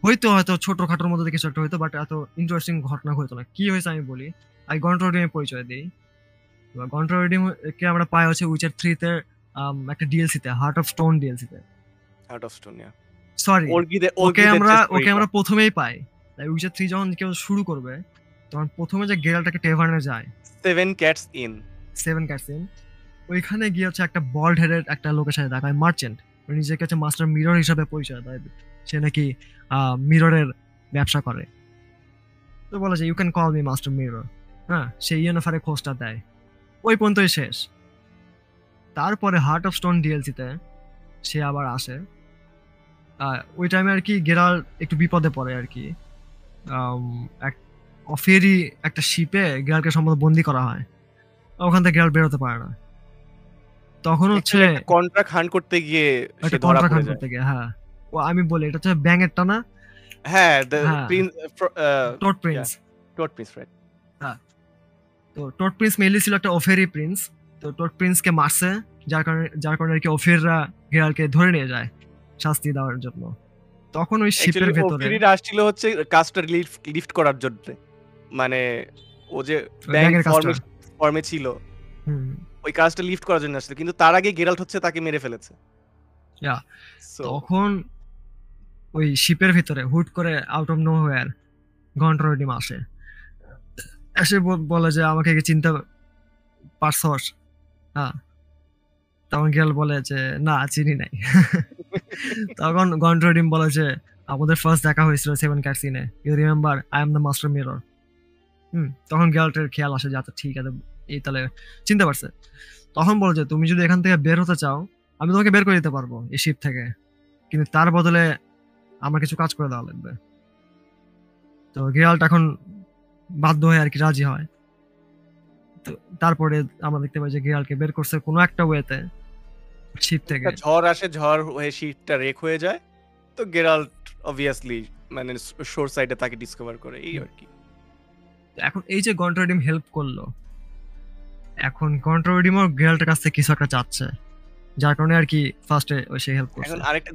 হইতো হয়তো ছোটখাটোর মধ্যে দিয়ে কিছু একটা হইতো, বাট এত ইন্টারেস্টিং ঘটনা হইতো না। কি হয়েছে আমি বলি, আমি গন্ট্রোডিমের পরিচয় দেই। এবার গন্ট্রোডিম কে আমরা পাই হচ্ছে উইচার 3 তে একটা DLC তে, হার্ট অফ স্টোন DLC তে। Out of stone sorry, okay আমরা ওকে আমরা ১ম এই পাই। তাই উইচার 3 যখন কেউ শুরু করবে, তখন প্রথমে যে গেরালটাকে টেভার্নে যায়, সেভেন ক্যাটস ইন। 7 ক্যাটসিন, ওইখানে গিয়ে হচ্ছে একটা বল্ড হেডেড একটা লোকের সাথে দেখা হয়, মার্চেন্ট। নিজেকে হচ্ছে মাস্টার মিরর হিসাবে পরিচয় দেয়। সে নাকি মিররের ব্যবসা করে। তো বলে যে, "you can call me master mirror." হ্যাঁ? সে ইয়েনেফারে খোঁজটা দেয়। ওই পর্যন্তই শেষ। তারপরে হার্ট অফ স্টোন DLC তে সে আবার আসে। ওই টাইমে আর কি গেরাল একটু বিপদে পড়ে আরকি। আম এক অফেরি একটা শিপে গেরালকে সম্ভবত বন্দি করা হয়। ওখান থেকে গেরাল বেরোতে পারে না। তখন হচ্ছে কন্ট্রাক্ট হান্ট করতে গিয়ে কন্ট্রাক্ট হান্ট। করতে গিয়ে, হ্যাঁ। ও আমি বলি এটা হচ্ছে ব্যাঙেরটা না? হ্যাঁ। Prince yeah, prince. Toad prince right. হ্যাঁ। তো টোড প্রিন্স মেইনলি ছিল একটা অফেরি প্রিন্স। তো টোড প্রিন্সকে মারছে। যার কারণে যার কারণে আরকি অফিররা গেরাল্টকে ধরে নিয়ে যায় শাস্তি দেওয়ার জন্য। তখন ওই শিপের ভেতরে ওফিরিরা আসছিল হচ্ছে কাজটা লিফট লিফট করার জন্য মানে ও যে ব্যাঙের ফর্মে। ফর্মে ছিল, ওই কাজটা লিফট করার জন্য আসছিল। কিন্তু তার আগে গেরাল্ট হচ্ছে তাকে মেরে ফেলেছে। তখন ওই শিপের ভিতরে হুট করে আউট অফ নোহোয়্যার গন্ট্রোডিম আসে। এসে বলে যে, "আমাকে কি চিনতে পারছস?" হ্যাঁ। তখন গেরাল্ট বলে যে, "না, চিনি নাই।" তখন গন্ট্রোডিম বলে যে, "আমাদের ফার্স্ট দেখা হয়েছিল seven 7 ক্যাটসিনে। You remember? I am the master mirror." হুম। তখন গেরাল্টের খেয়াল আসে যে, আচ্ছা ঠিক আছে, এই তাহলে চিনতে পারছে। তখন বলে যে, "তুমি যদি এখান থেকে বের হতে চাও, আমি তোমাকে বের করে দিতে পারব এই শিপ থেকে। কিন্তু তার বদলে আমার কিছু কাজ করে দেওয়া লাগবে।" তো গেরাল্ট এখন বাধ্য হয়ে আরকি রাজি হয়। তো তারপরে আমরা দেখতে পাই যে গেরালকে বের করছে কোনো একটা ওয়েতে শিপ থেকে। ঝড় আসে, ঝড় হয়ে শিপটা রেক হয়ে যায়। তো গেরাল্ট অবভিয়াসলি মানে শোর সাইডে তাকে ডিসকভার করে এই হুম। আরকি। এখন এই যে গন্ট্রোডিম হেল্প করল। এখন গন্ট্রোডিমও গেরাল্টের কাছ থেকে কিছু একটা চাচ্ছে। যার কারণে আরকি ফার্স্ট এ ও সে হেল্প করছে। এখন আরেকটা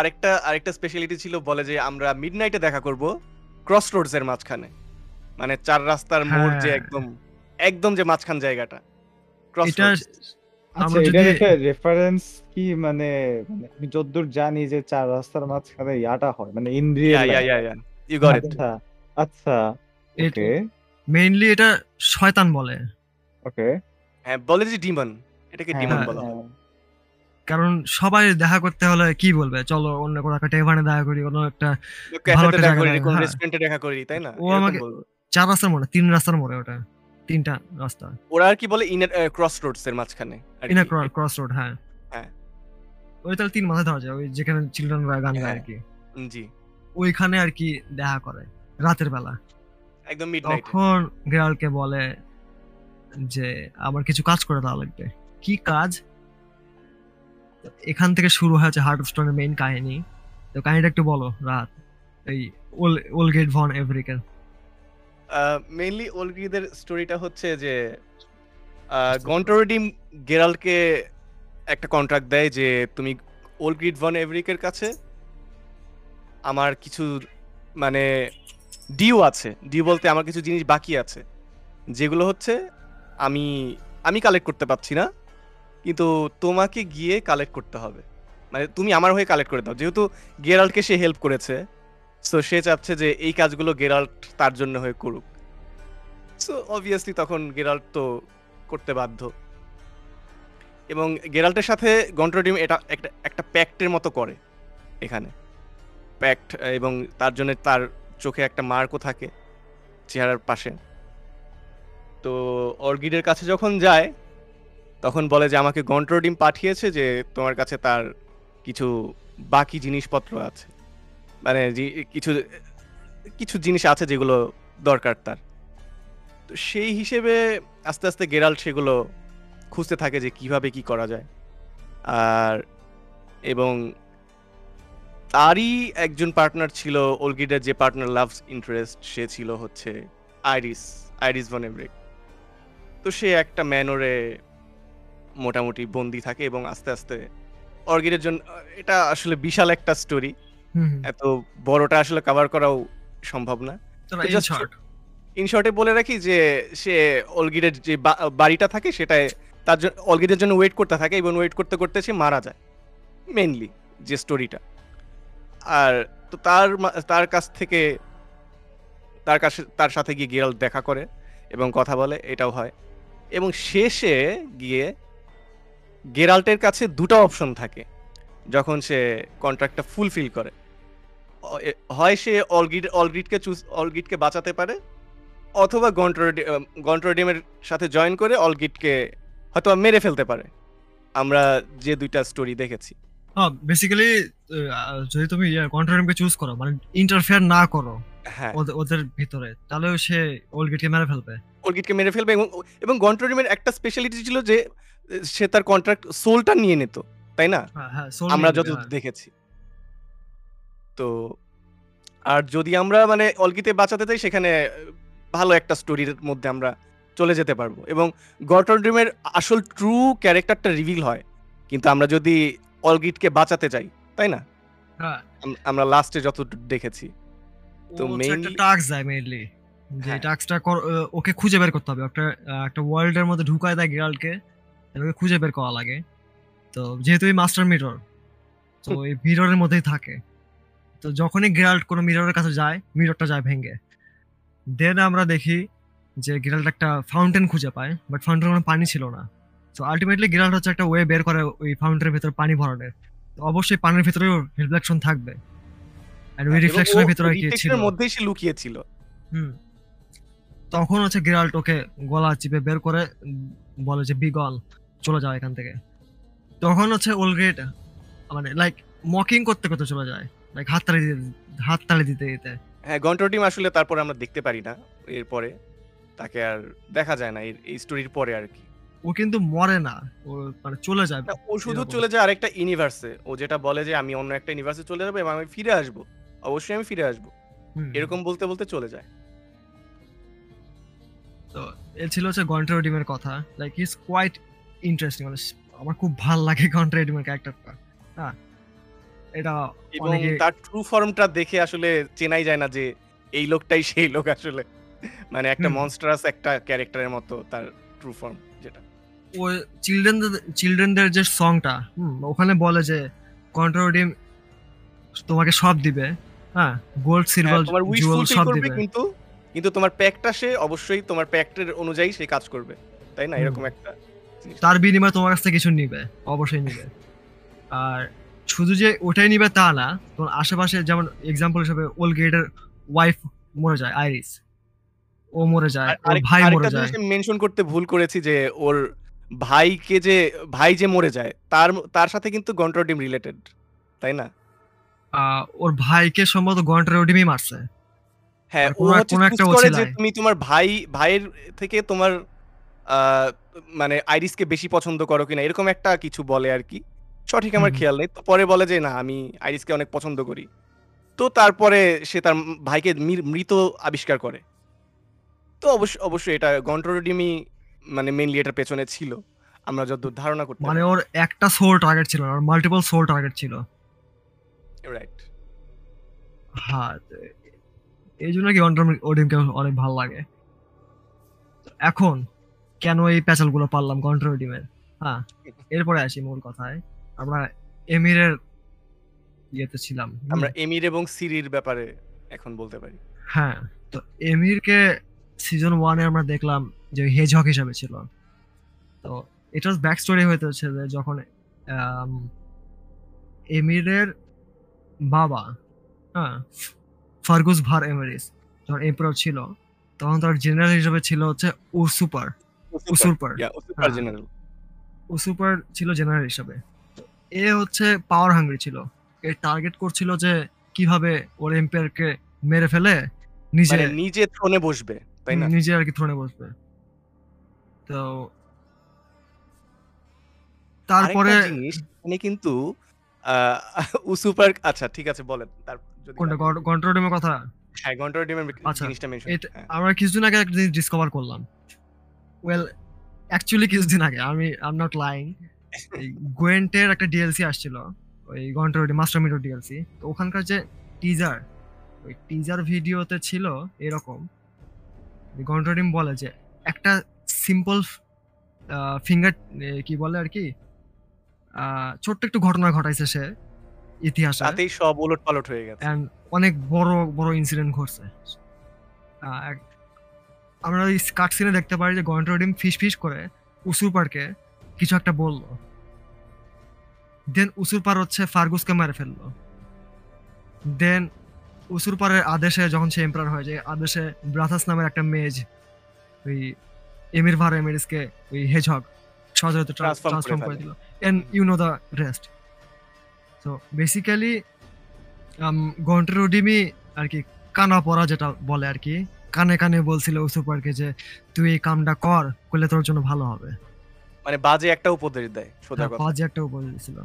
আরেকটা আরেকটা স্পেশালিটি ছিল বলে যে আমরা মিডনাইটে দেখা করব ক্রস রোডস এর মাঝখানে। মানে ৪ রাস্তার মোড় যে হ্যাঁ। একদম একদম যে মাঝখান জায়গাটা। ক্রস এটা আচ্ছা আমরা যদি রেফারেন্স কি মানে মানে আমি যতদূর জানি যে ৪ রাস্তার মাঝখানে ইয়াটা হয় মানে in real yeah yeah yeah yeah. You got it. আচ্ছা, আচ্ছা। ওকে, মেইনলি এটা শয়তান বলে। ওকে। হ্যাঁ, বলে যে ডিমন। এটাকে হ্যাঁ, ডিমন হ্যাঁ। বলা হয়। হ্যাঁ। কারণ সবাই দেখা করতে হলে কি বলবে? চলো অন্য কোনো একটা টেভার্নে দেখা করি, কোনো একটা ভালো একটা দেখা করি, কোন হ্যাঁ। রেস্টুরেন্টে দেখা করি, তাই না? ও আমাকে। ৪ রাস্তার মোড়ে, ৩ রাস্তার মোড়ে ওটা। ৩ টা রাস্তা। ওরা আর কি বলে ইনার ক্রস রোডস এর মাঝখানে আরকি। ইন আ ক্র ক্রস রোড হ্যাঁ। হ্যাঁ। ওই তাহলে ৩ মাথায় ধরা যায়। ওই যেখানে চিলড্রেনরা গান গায় হ্যাঁ। আরকি। উম জি। ওইখানে আরকি দেখা করে রাতের বেলা। একদম মিডনাইটে। তখন গেরাল্টকে বলে যে, "আমার কিছু কাজ করে দেওয়া লাগবে।" কি কাজ? এখান থেকে শুরু হয়েছে হার্ট অফ স্টোনের মেইন কাহিনী। তো কাহিনীটা একটু বলো, রাত। এই ওল, ওলগেট ভন এভরিকের। আ মেইনলি ওলগ্রিদের স্টোরিটা হচ্ছে যে গন্টরডিম গেরাল্টকে একটা কন্ট্রাক্ট দেয় যে, তুমি ওলগ্রিড ভন এভরিকের কাছে আমার কিছু মানে ডিউ আছে। ডিউ বলতে আমার কিছু জিনিস বাকি আছে। যেগুলো হচ্ছে আমি আমি কালেক্ট করতে পারছি না। কিন্তু তোমাকে গিয়ে কালেক্ট করতে হবে। মানে তুমি আমার হয়ে কালেক্ট করে দাও। যেহেতু গেরাল্টকে সে হেল্প করেছে। সো সে চাচ্ছে যে এই কাজগুলো গেরাল্ট তার জন্য হয়ে করুক। সো অবভিয়াসলি তখন গেরাল্ট তো করতে বাধ্য। এবং গেরাল্টের সাথে গন্ট্রোডিম এটা একটা একটা প্যাক্টের মতো করে এখানে। প্যাক্ট এবং তার জন্য তার চোখে একটা মার্কও থাকে চেহারার পাশে। তো অর্গিডের কাছে যখন যায় তখন বলে যে আমাকে গন্ট্রোডিম পাঠিয়েছে যে তোমার কাছে তার কিছু বাকি জিনিসপত্র আছে। মানে কিছু কিছু জিনিস আছে যেগুলো দরকার তার। তো সেই হিসেবে আস্তে, আস্তে গেরাল্ট সেগুলো খুঁজতে থাকে যে কীভাবে কি করা যায়। আর এবং তারই একজন পার্টনার ছিল ওলগিডের যে পার্টনার লাভ ইন্টারেস্ট সে ছিল হচ্ছে আইরিস আইরিস ভন তো সে একটা ম্যানরে মোটামুটি বন্দি থাকে এবং আস্তে আস্তে অর্গিডের জন্য এটা আসলে বিশাল একটা স্টোরি। এত বড়টা আসলে কভার করাও সম্ভব না। তো তো in just ইন শর্টে বলে রাখি যে সে অলগিডের যে বাড়িটা থাকে সেটায় তার জন্য অলগিডের জন্য ওয়েট করতে থাকে এবং ওয়েট করতে করতে সে মারা যায় মেনলি যে স্টোরিটা আর তো তার তার কাছ থেকে তার কাছে তার সাথে গিয়ে গেরাল দেখা করে এবং কথা বলে এটাও হয়। এবং শেষে গিয়ে গেরাল্টের কাছে দুটো অপশন থাকে যখন সে কন্ট্রাক্টটা ফুলফিল করে। হয় সে অলগিড অলগ্রিডকে চুজ অলগিডকে বাঁচাতে পারে অথবা গন্ট্রোডি গন্ট্রোডিমের সাথে জয়েন করে অলগিটকে হয়তো মেরে ফেলতে পারে। আমরা যে দুইটা স্টোরি দেখেছি। হ্যাঁ বেসিক্যালি যদি তুমি কন্ট্রোলকে চুজ করো মানে ইন্টারফেয়ার না করো হ্যাঁ। ওদের ভিতরে তাহলে সে ওলগেটকে মেরে ফেলবে। অলগিটকে মেরে ফেলবে এবং এবং গন্ট্রোডিমের একটা স্পেশালিটি ছিল যে সে তার কন্ট্রাক্ট সোলটা নিয়ে নিত তাই না? হ্যাঁ হ্যাঁ আমরা যত হ্যাঁ। দেখেছি। তো আর যদি আমরা মানে অলগিতে বাঁচাতে চাই সেখানে ভালো একটা স্টোরির মধ্যে আমরা চলে যেতে পারব। এবং গটরড্রিমের আসল ট্রু ক্যারেক্টারটা রিভিল হয়। কিন্তু আমরা যদি অলগিটকে বাঁচাতে চাই তাই না? আমরা লাস্টে যত দেখেছি। তো mainly- টাস্ক দেয় মেইনলি যে। টাস্কটা ওকে খুঁজে বের করতে হবে। একটা একটা ওয়ার্ল্ডের মধ্যে ঢুকায় দেয় গিরালকে ওকে খুঁজে বের করা লাগে। তো যেহেতু এই মাস্টার মিরর তো এই মিররের মধ্যেই থাকে। তো যখনই গিরাল্ট কোনো মিররের কাছে যায় মিররটা যায় ভেঙে। দেন আমরা দেখি যে গিরাল্ট একটা ফাউন্টেন খুঁজে পায় বাট ফাউন্টেন কোনো পানি ছিল না। তো আলটিমেটলি গিরাল্ট হচ্ছে একটা ওয়ে বের করে ওই ফাউন্টেনের ভিতরে পানি ভরানোর। তো অবশ্যই পানির ভিতরেও রিফ্লেকশন থাকবে। আর ওই হ্যাঁ, রিফ্লেকশনের ও ভিতরে কি ছিল? মধ্যেই সে লুকিয়েছিল হুম। তখন হচ্ছে গিরাল্ট ওকে গলা চিপে বের করে বলে যে বিগল চলে যাও এখান থেকে। তখন হচ্ছে ওলগ্রেট মানে লাইক মকিং করতে করতে চলে যায়। লাইক হাততালি দিতে হাত তালি দিতে দিতে। হ্যাঁ গন্ট্রোডিম আসলে তারপর আমরা দেখতে পারি না এরপরে। তাকে আর দেখা যায় না এই স্টোরির পরে আর কি ও কিন্তু মরে না ও মানে চলে যায়। ও শুধু চলে যায় আরেকটা ইউনিভার্সে ও যেটা বলে যে আমি অন্য একটা ইউনিভার্সে চলে যাব এবং আমি ফিরে আসব। অবশ্যই আমি ফিরে আসব। এরকম বলতে বলতে চলে যায়। তো এ ছিল হচ্ছে গন্ট্রোডিমের কথা। লাইক ইজ কোয়াইট ইন্টারেস্টিং মানে আমার খুব ভালো লাগে গন্ট্রোডিমের ক্যারেক্টারটা হ্যাঁ এটা এবং তার ট্রু ফর্মটা দেখে আসলে চেনাই যায় না যে এই লোকটাই সেই লোক আসলে। মানে একটা। মনস্টারাস একটা ক্যারেক্টারের মতো তার ট্রু ফর্ম যেটা। ওই চিলড্রেনদের চিলড্রেনদের যে সংটা ওখানে বলে যে কন্ট্রোডিম তোমাকে সব দিবে হ্যাঁ গোল্ড হ্যাঁ, সিলভার তোমার উইশ জুয়েল সব দিবে। কিন্তু কিন্তু তোমার প্যাকটা সে অবশ্যই তোমার প্যাক্টের অনুযায়ী সে কাজ করবে। তাই না? এরকম একটা তার বিনিময়ে তোমার কাছ থেকে কিছু নিবে অবশ্যই নিবে। আর শুধু যে ওটাই নিবে তা না তোমার আশেপাশে যেমন এক্সাম্পল হিসেবে ওল গেটের ওয়াইফ মরে যায় আইরিস ও মরে যায় আর- ভাই মরে যায়। মেনশন করতে ভুল করেছি যে ওর ভাইকে যে ভাই যে মরে যায় তার তার সাথে কিন্তু গন্ট্রোডিম রিলেটেড তাই না? ওর ভাইকে সম্ভবত গন্ট্রোডিমই মারছে। হ্যাঁ ও হচ্ছে একটা করে যে তুমি তোমার ভাই ভাইয়ের থেকে তোমার মানে আইরিসকে বেশি পছন্দ করো কিনা এরকম একটা কিছু বলে আর কি। সঠিক আমার খেয়াল নেই। তো পরে বলে যে না আমি আইরিসকে অনেক পছন্দ করি। তো তারপরে সে তার ভাইকে মৃত আবিষ্কার করে। তো অবশ্যই অবশ্যই এটা গন্ট্রোডিমই মানে মেইনলি এটার পেছনে ছিল। আমরা যতদূর ধারণা করতে মানে ওর একটা সোল টার্গেট ছিল ওর মাল্টিপল সোল টার্গেট ছিল। রাইট হ্যাঁ এই জন্য কি ওডিমকে অনেক ভালো লাগে। এখন কেন এই প্যাচালগুলো পারলাম কন্ট্রোল টিমের? হ্যাঁ এরপরে আসি মূল কথায়। আমরা এমিরের ইয়েতে ছিলাম। আমরা এমির এবং সিরির ব্যাপারে এখন বলতে পারি। হ্যাঁ তো এমিরকে সিজন ওয়ানে আমরা দেখলাম যে হেজহক হিসাবে ছিল। তো এটা ব্যাক স্টোরি হইতে হচ্ছে যে যখন এমিরের বাবা হ্যাঁ ফার্গুস ভার এমিরিস যখন এম্পারার ছিল তখন তার জেনারেল হিসেবে ছিল হচ্ছে উসুপার হ্যাঁ। জেনারেল উসুপার ছিল জেনারেল হিসাবে। এ হচ্ছে পাওয়ার হাঙ্গ্রি ছিল। এ টার্গেট করছিল যে কীভাবে ওর এম্পায়ারকে মেরে ফেলে নিজে মানে নিজে থ্রোনে বসবে তাই না? নিজে আর কি থ্রোনে বসবে। তো তারপরে এখানে কিন্তু উসুপার আচ্ছা ঠিক আছে বলেন। তার যদি কোনটা? লাগে। কথা? হ্যাঁ গন্টর ডিমের আচ্ছা, জিনিসটা মেনশন এটা আমরা কিছুদিন আগে একটা জিনিস ডিসকভার করলাম। ওয়েল অ্যাকচুয়ালি কিছুদিন আগে আমি আম নট লাইং গোয়েন্টের একটা ডিএলসি আসছিল ওই গন্টরডি মাস্টার মিটার ডিএলসি তো ওখানকার যে টিজার ওই টিজার ভিডিওতে ছিল এরকম গন্টরডিম বলে যে একটা সিম্পল ফিঙ্গার কি বলে আর কি ছোট্ট একটু ঘটনা ঘটাইছে সে ইতিহাসে। তাতেই সব উলট পালট হয়ে গেছে। অনেক বড় বড় ইনসিডেন্ট ঘটছে। আমরা ওই কাট সিনে দেখতে পারি যে গন্ট্রোডিম ফিস ফিস করে উসুর পারকে কিছু একটা বলল। দেন উসুর পার হচ্ছে ফার্গুসকে মেরে ফেলল। দেন উসুর পারের আদেশে যখন সে এম্পারার হয়ে যায় আদেশে ব্রাথাস নামের একটা মেজ ওই এমির ভার এমিরিসকে ওই হেজহগ সহজে ট্রান্সফর্ম করে। দিল। And you know the rest তো বেসিক্যালি গন্ট্রোডিমি আর কি কানা পড়া যেটা বলে আর কি কানে কানে বলছিল উসুপারকে যে তুই এই কামটা কর করলে তোর জন্য ভালো হবে। মানে বাজে একটা উপদেশ দেয় সোজা হ্যাঁ, কথা। বাজে একটা উপদেশ দিয়েছিল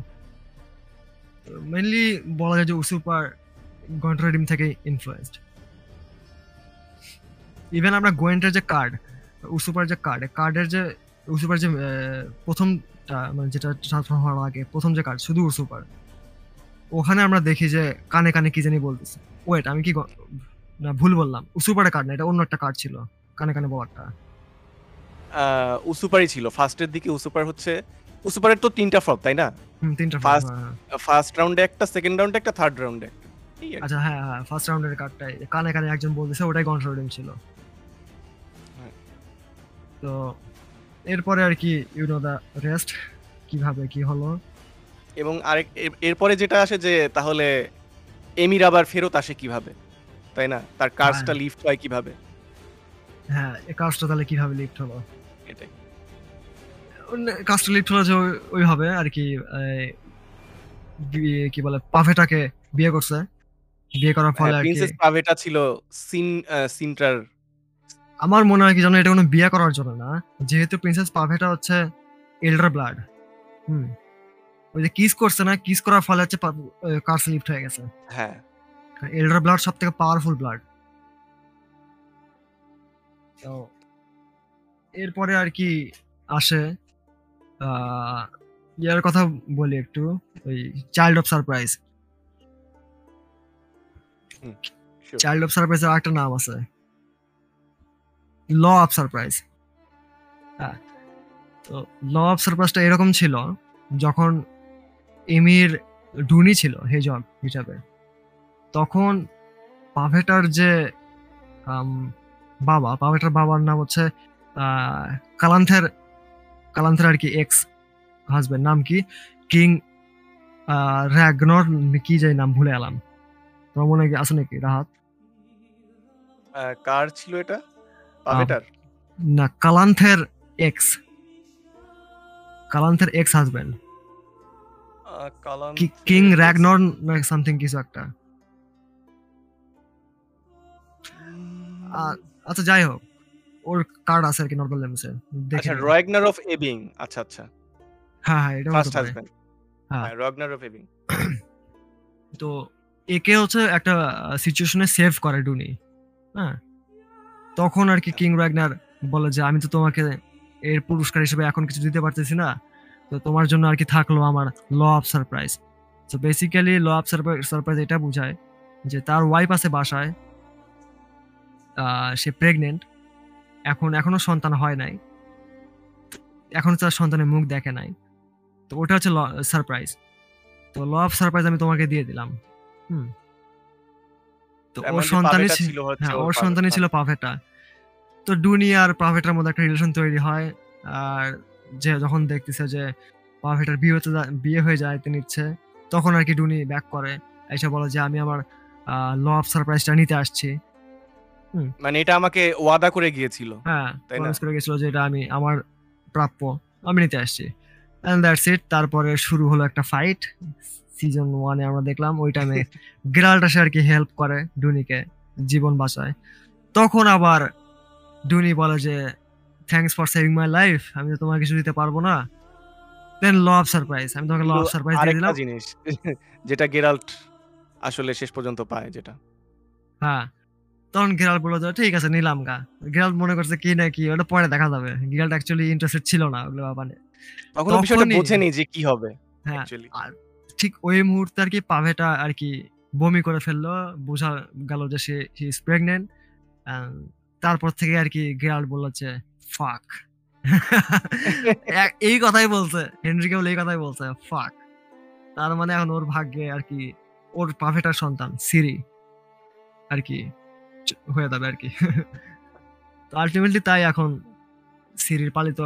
মেইনলি বলা যায় যে উসুপার গন্ট্রোডিম থেকে ইনফ্লুয়েসড ইভেন আমরা গোয়েন্টের যে কার্ড উসুপার যে কার্ড কার্ডের যে উসুপার যে আহ, প্রথমটা মানে যেটা ট্রান্সফর্ম হওয়ার আগে প্রথম যে কার্ড শুধু উসুপার ওখানে আমরা দেখি যে কানে কানে কি জানি বলতেছে। ওয়েট আমি কি না ভুল বললাম। উসুপারের কার্ড না এটা অন্য একটা কার্ড ছিল। কানে কানে বলারটা। আহ, উসুপারই ছিল। ফার্স্টের দিকে উসুপার হচ্ছে উসুপারের তো তিনটা ফ্রপ তাই না? তিনটা হ্যাঁ। ফার্স্ট রাউন্ডে একটা সেকেন্ড রাউন্ডে একটা থার্ড রাউন্ডে। আচ্ছা হ্যাঁ হ্যাঁ ফার্স্ট রাউন্ডের কার্ডটাই কানে কানে একজন বলতেছে ওটাই কন্ট্রোলিং ছিল। হ্যাঁ। তো এরপরে আর কি ইউ নো দা রেস্ট কীভাবে কি হলো? এবং আরেক এরপরে যেটা আসে যে তাহলে এমির আবার ফেরত আসে কীভাবে? তাই না? তার কার্সটা হ্যাঁ। লিফট হয় কীভাবে? হ্যাঁ এই কাজটা তাহলে কীভাবে লিফট হলো? এটাই। কাজটা লিফট হলো যে ওই- ওইভাবে আর কি কি বলে পাফেটাকে বিয়ে করছে। বিয়ে করার ফলে আর কি প্রিন্সেস পাভেটা ছিল সিন সিনটার। আমার মনে হয় কি জানো এটা কোনো বিয়ে করার জন্য না। যেহেতু প্রিন্সেস পাভেটা হচ্ছে এল্ডার ব্লাড হুম। ওই যে কিস করছে না কিস করার ফলে হচ্ছে কার্স লিফট হয়ে গেছে। হ্যাঁ। এল্ডার ব্লাড সব থেকে পাওয়ারফুল ব্লাড তো এরপরে আর কি আসে ইয়ার কথা বলি একটু ওই child of surprise child of সারপ্রাইজের একটা নাম আছে। ল অফ সারপ্রাইজ হ্যাঁ তো ল অফ সারপ্রাইজটা এরকম ছিল যখন এমির ডুনি ছিল হেজগ হিসাবে। তখন পাভেটার যে বাবা পাভেটার বাবার নাম হচ্ছে কালান্থের কালান্থের আর কি এক্স হাজবেন্ড নাম কি? কিং র্যাগনর কি যাই নাম ভুলে এলাম তোমার মনে কি আছে নাকি রাহাত? কার ছিল এটা? পাভেটার? না কালান্থের এক্স কালান্থের এক্স কালান কিং র্যাগনর না সামথিং কিছু একটা। আচ্ছা যাই হোক। ওর কার্ড আছে আর কি নর্মাল লেমসে দেখে আচ্ছা। রয়গনার অফ এবিং আচ্ছা আচ্ছা। হ্যাঁ হ্যাঁ এটা ফার্স্ট হাজবেন্ড হ্যাঁ। রয়গনার অফ এবিং তো একে হচ্ছে একটা সিচুয়েশনে সেভ করে ডুনি হ্যাঁ? তখন আর কি কিং র্যাগনার বলে যে আমি তো তোমাকে এর পুরস্কার হিসেবে এখন কিছু দিতে পারতেছি না। তো তোমার জন্য আর কি থাকল আমার ল অফ সারপ্রাইজ তো বেসিক্যালি ল অফ সারপ্রাইজ এটা বোঝায় যে তার ওয়াইফ আছে বাসায়। সে প্রেগনেন্ট এখন এখনও সন্তান হয় নাই। এখনও তার সন্তানের মুখ দেখে নাই। তো ওটা হচ্ছে সারপ্রাইজ তো ল অফ সারপ্রাইজ আমি তোমাকে দিয়ে দিলাম। হুম। তো ওর মানে সন্তানই ছিল হ্যাঁ ওর ওর সন্তানই ছিল পাভেটা তো ডুনি আর পাভেটার মধ্যে একটা রিলেশন তৈরি হয়। আর যে যখন দেখতেছে যে পাভেটার বিয়ে হতে বিয়ে হয়ে যায় তিনি ইচ্ছে তখন আর কি ডুনি ব্যাক করে। এসে বলে যে আমি আমার ল অফ সারপ্রাইজটা নিতে আসছি। মানে এটা আমাকে ওয়াদা করে গিয়েছিল। হ্যাঁ তাই? প্রমিস করে গেছিল যে এটা আমি আমার প্রাপ্য আমি নিতে আসছি। এন্ড দ্যাটস ইট তারপরে শুরু হলো একটা ফাইট সিজন ওয়ানে আমরা দেখলাম ওই টাইমে গেরাল্ট আসে আর কি হেল্প করে ডুনিকে জীবন বাঁচায়। তখন আবার ডুনি বলে যে thanks for saving my life আমি তো তোমার কিছু দিতে পারব না। দেন ল অফ সারপ্রাইজ আমি তোমাকে ল সারপ্রাইজ দিয়ে দিলাম। জিনিস যেটা গেরাল্ট আসলে শেষ পর্যন্ত পায় যেটা। হ্যাঁ। তখন গেরাল বলল ঠিক আছে নিলাম গা। গেরাল মনে করছে কি না কি ওটা পরে দেখা যাবে। গেরাল অ্যাকচুয়ালি ইন্টারেস্টেড ছিল না ওগুলো মানে তখন বিষয়টা বোঝেনি যে কি হবে হ্যাঁ আর ঠিক ওই মুহূর্তে আর কি পাভেটা আর কি বমি করে ফেলল বোঝা গেল যে সে ইজ প্রেগনেন্ট তারপর থেকে আর কি গেরাল বলল যে ফাক এই কথাই বলছে হেনরি কেবল এই কথাই বলছে ফাক তার মানে এখন ওর ভাগ্যে আর কি ওর পাভেটার সন্তান সিরি আর কি। হয়ে যাবে আর কি। তো আলটিমেটলি তাই এখন সিরির পালিত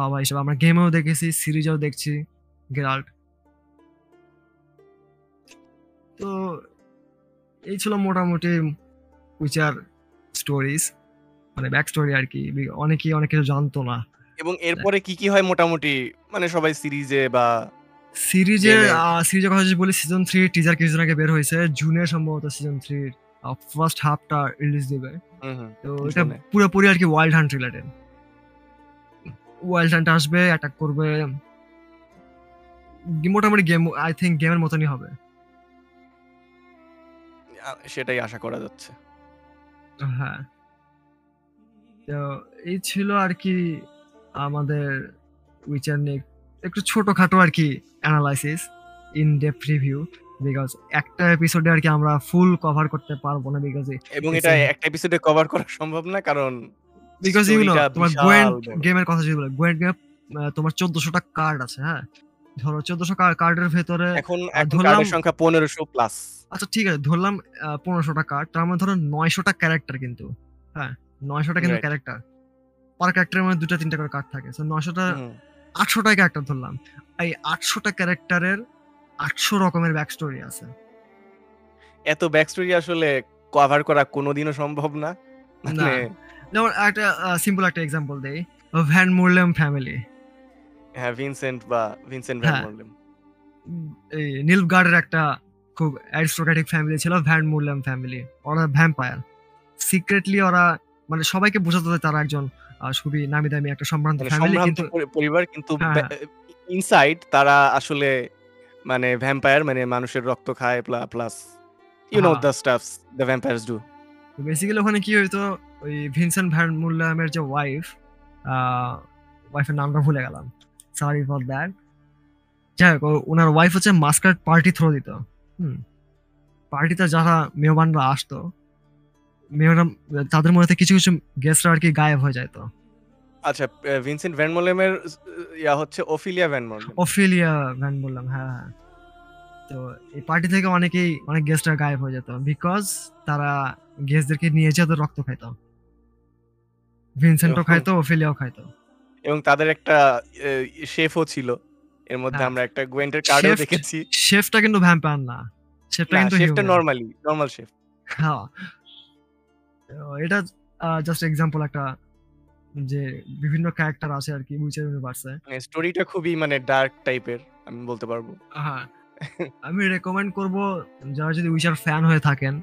বাবা হিসেবে আমরা গেমেও দেখেছি সিরিজেও দেখছি গেরাল্ট তো এই ছিল মোটামুটি উইচার স্টোরিজ মানে ব্যাক স্টোরি আর কি। অনেকেই অনেক কিছু জানতো না। এবং এরপরে কি কি হয় মোটামুটি? মানে সবাই সিরিজে বা সিরিজে। সিরিজের কথা যদি বলি সিজন থ্রি টিজার কিছুদিন আগে বের হয়েছে। জুনে সম্ভবত সিজন থ্রির ফার্স্ট হাফটা রিলিজ দিবে। তো এটা। পুরোপুরি আর কি wild hunt related wild hunt আসবে অ্যাটাক করবে। মোটামুটি গেম আই থিঙ্ক গেমের মতনই হবে। সেটাই আশা করা যাচ্ছে। হ্যাঁ। তো এই ছিল আর কি আমাদের উইচার নিয়ে। একটু ছোটখাটো আর কি analysis in depth review because একটা এপিসোডে আর কি আমরা ফুল কভার করতে পারব না বিকজ এবং এটা একটা এপিসোডে কভার করা সম্ভব না কারণ বিকজ ইউ নো তোমার গোয়েন্ট গেমের কথা যদি বলে গোয়েন্ট গেম তোমার চোদ্দশোটা কার্ড আছে হ্যাঁ? ধরো চোদ্দশো কার্ডের ভেতরে এখন ধরলাম- কার্ডের সংখ্যা পনেরোশো প্লাস আচ্ছা ঠিক আছে ধরলাম পনেরোশোটা কার্ড তার মধ্যে ধরো নয়শোটা ক্যারেক্টার কিন্তু হ্যাঁ? নয়শোটা কিন্তু ক্যারেক্টার পার ক্যারেক্টারের মধ্যে দুটা তিনটা করে কার্ড থাকে। সো নয়শোটা আটশোটা ক্যারেক্টার ধরলাম। এই আটশোটা ক্যারেক্টারের আটশো রকমের ব্যাক স্টোরি আছে। এত ব্যাক স্টোরি আসলে কভার করা কোনোদিনও সম্ভব না। মানে যেমন একটা সিম্পল একটা এক্সাম্পল দেই। ভ্যান মুরলেম ফ্যামিলি হ্যাঁ ভিনসেন্ট বা ভিনসেন্ট ভ্যান হ্যাঁ। মরলেম এই নীলগার্ডের একটা খুব অ্যারিস্টোক্রেটিক ফ্যামিলি ছিল ভ্যান মুরলেম ফ্যামিলি ওরা ভ্যাম্পায়ার সিক্রেটলি ওরা মানে সবাইকে বোঝাতে হয় তারা একজন খুবই নামি দামি একটা সম্ভ্রান্ত মানে ফ্যামিলি কিন্তু পরিবার কিন্তু হ্যাঁ, ইনসাইড তারা আসলে মানে ভ্যাম্পায়ার মানে মানুষের রক্ত খায় plus you know. The stuffs the vampires do basically ওখানে কি হইতো ওই ভিনসেন্ট ভ্যান মুরলেমের যে ওয়াইফ ওয়াইফের নামটা ভুলে গেলাম। সরি ফর দ্যাট যাই হোক ওনার ওয়াইফ হচ্ছে মাস্কার্ড পার্টি থ্রো দিত। হুম। পার্টিতে যারা মেহমানরা আসতো মেহমান তাদের মধ্যে কিছু কিছু গেস্টরা আর কি গায়েব হয়ে যেত আচ্ছা ভিনসেন্ট ভ্যান ইয়া হচ্ছে ওফিলিয়া ভ্যান মরলেম অফিলিয়া ভ্যান বললাম হ্যাঁ হ্যাঁ। তো এই পার্টি থেকে অনেকেই অনেক গেস্টরা গায়েব হয়ে যেত বিকজ তারা গেস্টদেরকে নিয়ে যেত রক্ত খাইতো। ভিনসেন্টও খাইতো অফিলিয়াও খাইতো। এবং তাদের একটা শেফও ছিল। এর মধ্যে হ্যাঁ। আমরা একটা গোয়েন্টের কার্ডেও দেখেছি। শেফটা কিন্তু ভ্যাম্পায়ার না। শেফটা কিন্তু শেফটা নরমালি নরমাল শেফ। হ্যাঁ। এটা জাস্ট এক্সাম্পল একটা যে বিভিন্ন ক্যারেক্টার আছে আর কি উইচার ইউনিভার্সে স্টোরিটা খুবই মানে ডার্ক টাইপের আমি বলতে পারব। হ্যাঁ। আমি রেকমেন্ড করব যারা যদি উইচার ফ্যান হয়ে থাকেন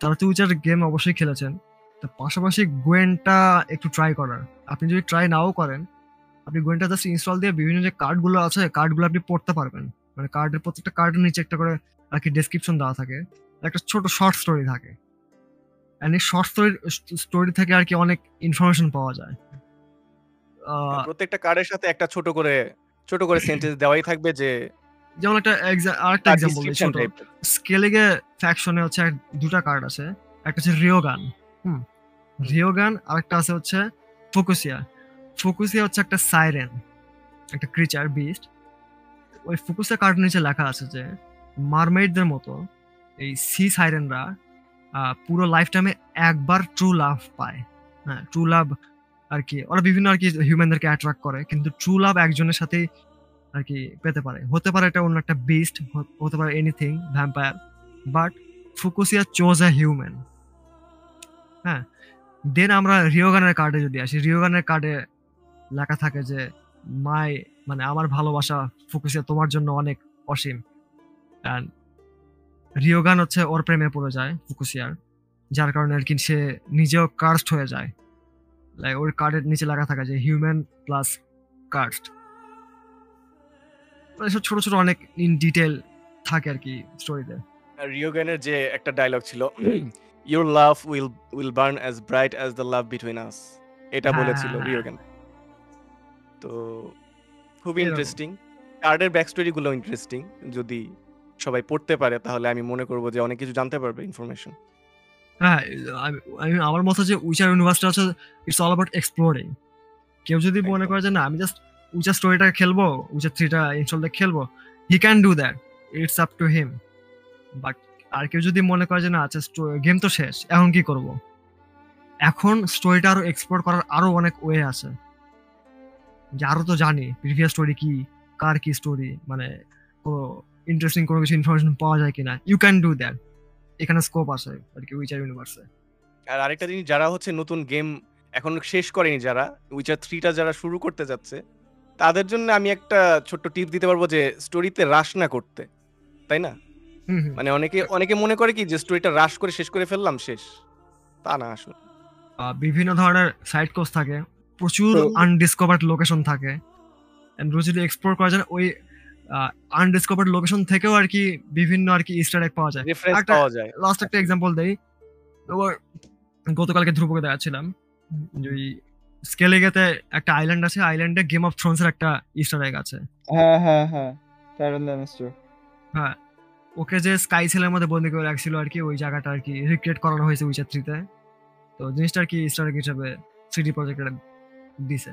তারা তো উইচার গেম অবশ্যই খেলেছেন। তো পাশাপাশি গোয়েনটা একটু ট্রাই করার। আপনি যদি ট্রাই নাও করেন আপনি গোয়েনটা জাস্ট ইনস্টল দিয়ে বিভিন্ন যে কার্ডগুলো আছে কার্ডগুলো আপনি পড়তে পারবেন। মানে কার্ডের প্রত্যেকটা কার্ডের নিচে একটা করে আর কি ডেসক্রিপশন দেওয়া থাকে। একটা ছোট শর্ট স্টোরি থাকে। অ্যান্ড এই শর্ট স্টোরি স্টোরি থেকে আর কি অনেক ইনফরমেশন পাওয়া যায়। আহ, প্রত্যেকটা কার্ডের সাথে একটা ছোট করে ছোট করে সেন্টেন্স দেওয়াই থাকবে যে যেমন একটা আরেকটা এক্সাম্পল ছোট। টাইপের স্কেলিগে ফ্যাকশনে হচ্ছে দুটা কার্ড আছে। একটা হচ্ছে রিওগান হুম। রিওগান আরেকটা আছে হচ্ছে ফোকুসিয়া ফোকুসিয়া হচ্ছে একটা সাইরেন একটা ক্রিচার বিস্ট ওই ফোকুসিয়া কার্ড নিচে লেখা আছে যে মারমেইডদের মতো এই সি সাইরেনরা পুরো লাইফ টাইমে একবার ট্রু লাভ পায়। হ্যাঁ ট্রু লাভ আর কি, ওরা বিভিন্ন আর কি হিউম্যানদেরকে অ্যাট্রাক্ট করে, কিন্তু ট্রু লাভ একজনের সাথেই আর কি পেতে পারে। হতে পারে এটা অন্য একটা বিস্ট হতে পারে anything vampire but Fucusya chose a human হ্যাঁ দেন আমরা রিওগানের কার্ডে যদি আসি রিওগানের কার্ডে লেখা থাকে যে মাই মানে আমার ভালোবাসা ফুকুসিয়া তোমার জন্য অনেক অসীম। অ্যান্ড রিওগান হচ্ছে ওর প্রেমে পড়ে যায় ফুকুসিয়ার যার কারণে আর কি সে নিজেও কার্স্ট হয়ে যায় লাইক ওর কার্ডের নিচে লাগা থাকে যে হিউম্যান প্লাস কার্স্ট মানে সব ছোট, ছোট অনেক ইন ডিটেইল থাকে আরকি স্টোরিতে। রিওগানের যে একটা ডায়লগ ছিল, "your love will will burn as bright as the love between us" এটা হ্যাঁ, বলেছিল হ্যাঁ, হ্যাঁ। রিওগান। তো খুবই ইন্টারেস্টিং। কার্ডের ব্যাক স্টোরি গুলো ইন্টারেস্টিং। যদি সবাই পড়তে পারে তাহলে আমি মনে করব যে অনেক কিছু জানতে পারবে ইনফরমেশন। হ্যাঁ, আমি আমি আমার মত যে উইচার ইউনিভার্সটা হচ্ছে ইটস অল অ্যাবাউট এক্সপ্লোরিং। কেউ যদি মনে করে যে না আমি জাস্ট উইচার স্টোরিটা খেলব, উইচার 3 টা ইনস্টল দিয়ে খেলব, he can do that. It's up to him. But আর কেউ যদি মনে করে যে না আচ্ছা গেম তো শেষ। এখন কি করব? এখন স্টোরিটা আরও এক্সপ্লোর করার আরও অনেক ওয়ে আছে। যে আরও তো জানি প্রিভিয়াস স্টোরি কি, কার কি স্টোরি মানে কোনো ইন্টারেস্টিং কোনো কিছু ইনফরমেশন পাওয়া যায় কিনা। You can do that. এখানে স্কোপ আছে আরকি উইচার ইউনিভার্সে। আর আরেকটা জিনিস যারা হচ্ছে নতুন গেম এখনও শেষ করেনি যারা, উইচার 3 টা যারা শুরু করতে যাচ্ছে, তাদের জন্য আমি একটা ছোট্ট টিপ দিতে পারব যে স্টোরিতে রাশ না করতে। তাই না? মানে অনেকে অনেকে মনে করে কি যে স্টোরিটা রাশ করে শেষ করে ফেললাম শেষ। তা না আসলে। বিভিন্ন ধরনের সাইড কোর্স থাকে। প্রচুর আনডিসকভারড লোকেশন থাকে। এন্ড যদি এক্সপ্লোর করা যায় ওই আনডিসকভারড লোকেশন থেকেও আরকি বিভিন্ন আরকি ইস্টার এগ পাওয়া যায়। একটা পাওয়া যায়। লাস্ট একটা এক্সাম্পল দেই। গতকালকে ধ্রুবকে দেখাচ্ছিলাম। যে ওই স্কেলিগেতে একটা আইল্যান্ড আছে। আইল্যান্ডে গেম অফ থ্রোনস এর একটা ইস্টার এগ আছে। হ্যাঁ, হ্যাঁ, হ্যাঁ। হ্যাঁ। ওকে যে স্কাই সেলের মধ্যে বন্দী করে রাখছিল আর কি ওই জায়গাটা আর কি রিক্রিয়েট করানো হয়েছে উইচার 3 তে। জিনিসটা আরকি ইস্টার এগ হিসেবে সিডি প্রজেক্ট দিছে।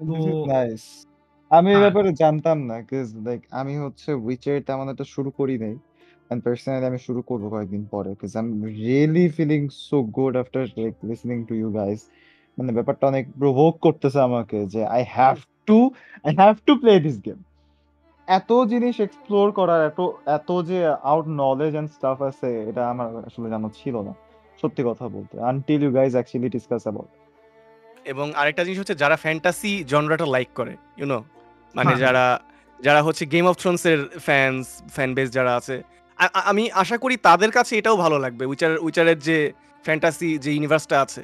তো-। আমি এই হ্যাঁ। ব্যাপারে জানতাম না। 'কজ লাইক আমি হচ্ছে উইচার তেমন একটা শুরু করি নাই। এন্ড পার্সোনালি আমি শুরু করব কয়েকদিন পরে। I am really feeling so good after like listening to you guys. মানে ব্যাপারটা অনেক প্রভোক করতেছে আমাকে যে I have to I have to play this game. এত জিনিস এক্সপ্লোর করার এত এত যে আউট নলেজ এন্ড স্টাফ আছে এটা আমার আসলে জানা ছিল না। সত্যি কথা বলতে। Until you guys actually discuss about এবং আরেকটা জিনিস হচ্ছে যারা ফ্যান্টাসি জনরাটা লাইক করে, ইউ নো? মানে হ্যাঁ। যারা যারা হচ্ছে গেম অফ থ্রোনস এর ফ্যানস, ফ্যান বেস যারা আছে। আমি আশা করি তাদের কাছে এটাও ভালো লাগবে। উইচার উইচারের যে ফ্যান্টাসি যে ইউনিভার্সটা আছে,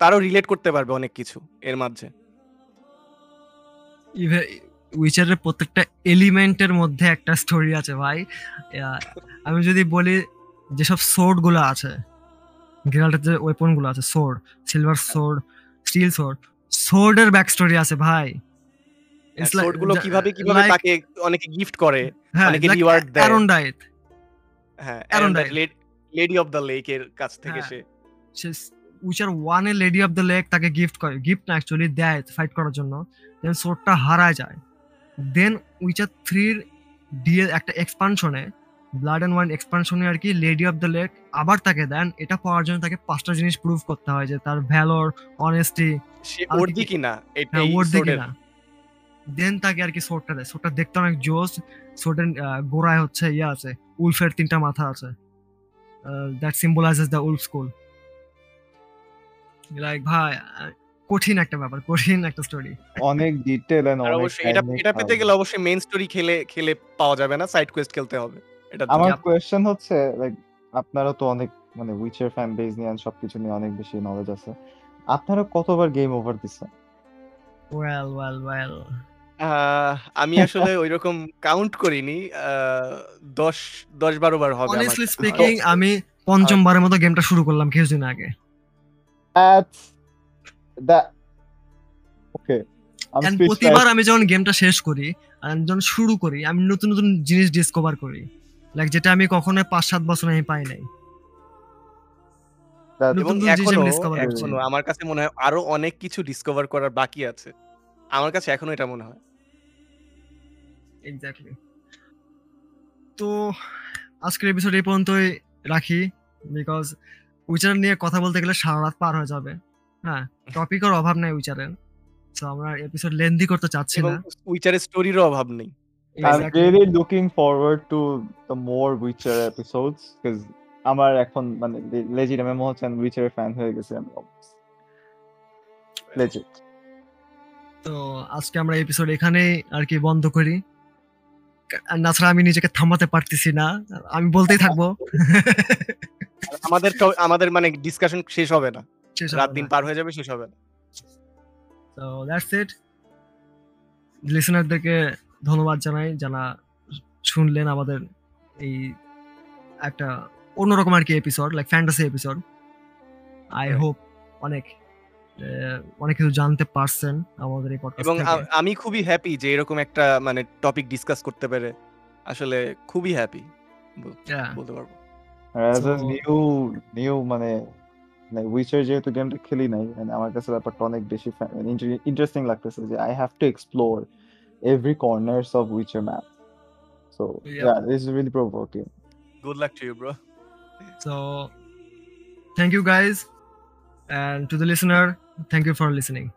তারাও রিলেট করতে পারবে অনেক কিছু এর মাঝে। উইচারের প্রত্যেকটা এলিমেন্টের মধ্যে একটা স্টোরি আছে ভাই। আমি যদি বলি যেসব সোর্ডগুলো আছে, গেরাল্টের যে ওয়েপনগুলো আছে sword, silver sword, steel sword, sword এর ব্যাক স্টোরি আছে ভাই। হ্যাঁ, লাইক সোর্ডগুলো কীভাবে, কীভাবে তাকে অনেকে গিফট করে, হ্যাঁ, অনেকে রিওয়ার্ড দেয়। অ্যারনডাইট। হ্যাঁ, Aerondight. Lady of the lake এর কাছ থেকে হ্যাঁ। সে উইচার 1 এ লেডি অফ দ্য লেক তাকে গিফট করে। গিফট না অ্যাকচুয়ালি দেয় ফাইট করার জন্য। দেন সোর্ডটা হারায় যায়। দেন উইচার 3 এর ডিএ একটা এক্সপানশনে ব্লাড অ্যান্ড ওয়াইন এক্সপানশনে আরকি লেডি অফ দ্য লেক আবার তাকে দেন। এটা পাওয়ার জন্য তাকে পাঁচটা জিনিস প্রুভ করতে হয় যে তার ভ্যালর, অনেস্টি আর কি এটা। দেন তাকে আরকি সোর্ডটা দেয়। সোটটা দেখতে অনেক জোস। আ গোড়ায় হচ্ছে ইয়ে আছে, উলফের তিনটা মাথা আছে। That symbolises the wolf school. Like ভাই কঠিন একটা ব্যাপার, কঠিন একটা স্টোরি। অনেক ডিটেইল এন্ড অনেক অবশ্যই এটা এটা পেতে গেলে অবশ্যই মেইন স্টোরি খেলে খেলে পাওয়া যাবে না। সাইড কোয়েস্ট খেলতে হবে। জন্য। আমার। কোয়েশ্চেন হচ্ছে লাইক আপনারা তো অনেক মানে উইচার ফ্যান বেস নিয়ে and সবকিছু নিয়ে অনেক বেশি নলেজ আছে। আপনারা কতবার গেম ওভার দিছেন? Well, well, well. আমি আসলে ঐরকম কাউন্ট করিনি। আ ১০ ১০-১২ বার হবে অনেস্টলি স্পিকিং আমি ৫ম বারের মতো গেমটা শুরু করলাম কিছুদিন আগে। I'm প্রতিবার আমি যখন গেমটা শেষ করি, যখন শুরু করি আমি নতুন, নতুন জিনিস ডিসকভার করি। লাইক যেটা আমি কখনোই ৫-৭ বছর আমি পাই নাই। এবং এখনও। এখনও আমার কাছে মনে হয় আরও অনেক কিছু ডিসকভার করার বাকি আছে। আমার কাছে এখনও এটা মনে হয়। এক্সাক্টলি। তো আজকের এপিসোড এই পর্যন্তই রাখি। বিকজ উইচার নিয়ে কথা বলতে গেলে সারারাত পার হয়ে যাবে। হ্যাঁ, টপিকের অভাব নাই উইচারের। সো আমরা এপিসোড লেন্দি করতে চাচ্ছি না। উইচারের স্টোরিরও অভাব নেই। I'm really looking forward to the more Witcher episodes because আমার এখন মানে লেজিট আমি মনে হচ্ছে আমি উইচার ফ্যান হয়ে গেছি আমি লেজিট তো আজকে আমরা এপিসোড এখানেই আর কি বন্ধ করি। আর তাছাড়া আমি নিজেকে থামাতে পারতেছি না। আমি বলতেই থাকব। আমাদের আমাদের মানে ডিসকাশন শেষ হবে না। শেষ রাত দিন। পার হয়ে যাবে শেষ হবে না। So that's it. লিসেনারদেরকে ধন্যবাদ জানাই যারা শুনলেন আমাদের এই একটা অন্যরকম আর কি episode like fantasy episode I hope অনেক অনেক কিছু জানতে পারছেন আমাদের এই পডকাস্ট এবং আমি খুবই হ্যাপি যে এরকম একটা মানে টপিক ডিসকাস করতে পেরে আসলে খুবই হ্যাপি বলতে পারব। নিউ নিউ মানে like উইচার যেহেতু গেমটা খেলি নাই মানে আমার কাছে ব্যাপারটা অনেক বেশি ইন্টারেস্টিং লাগতেছে যে I have to explore every corners of Witcher map. So yeah. yeah, this is really provoking. Good luck to you, bro. So thank you guys, and to the listener, thank you for listening.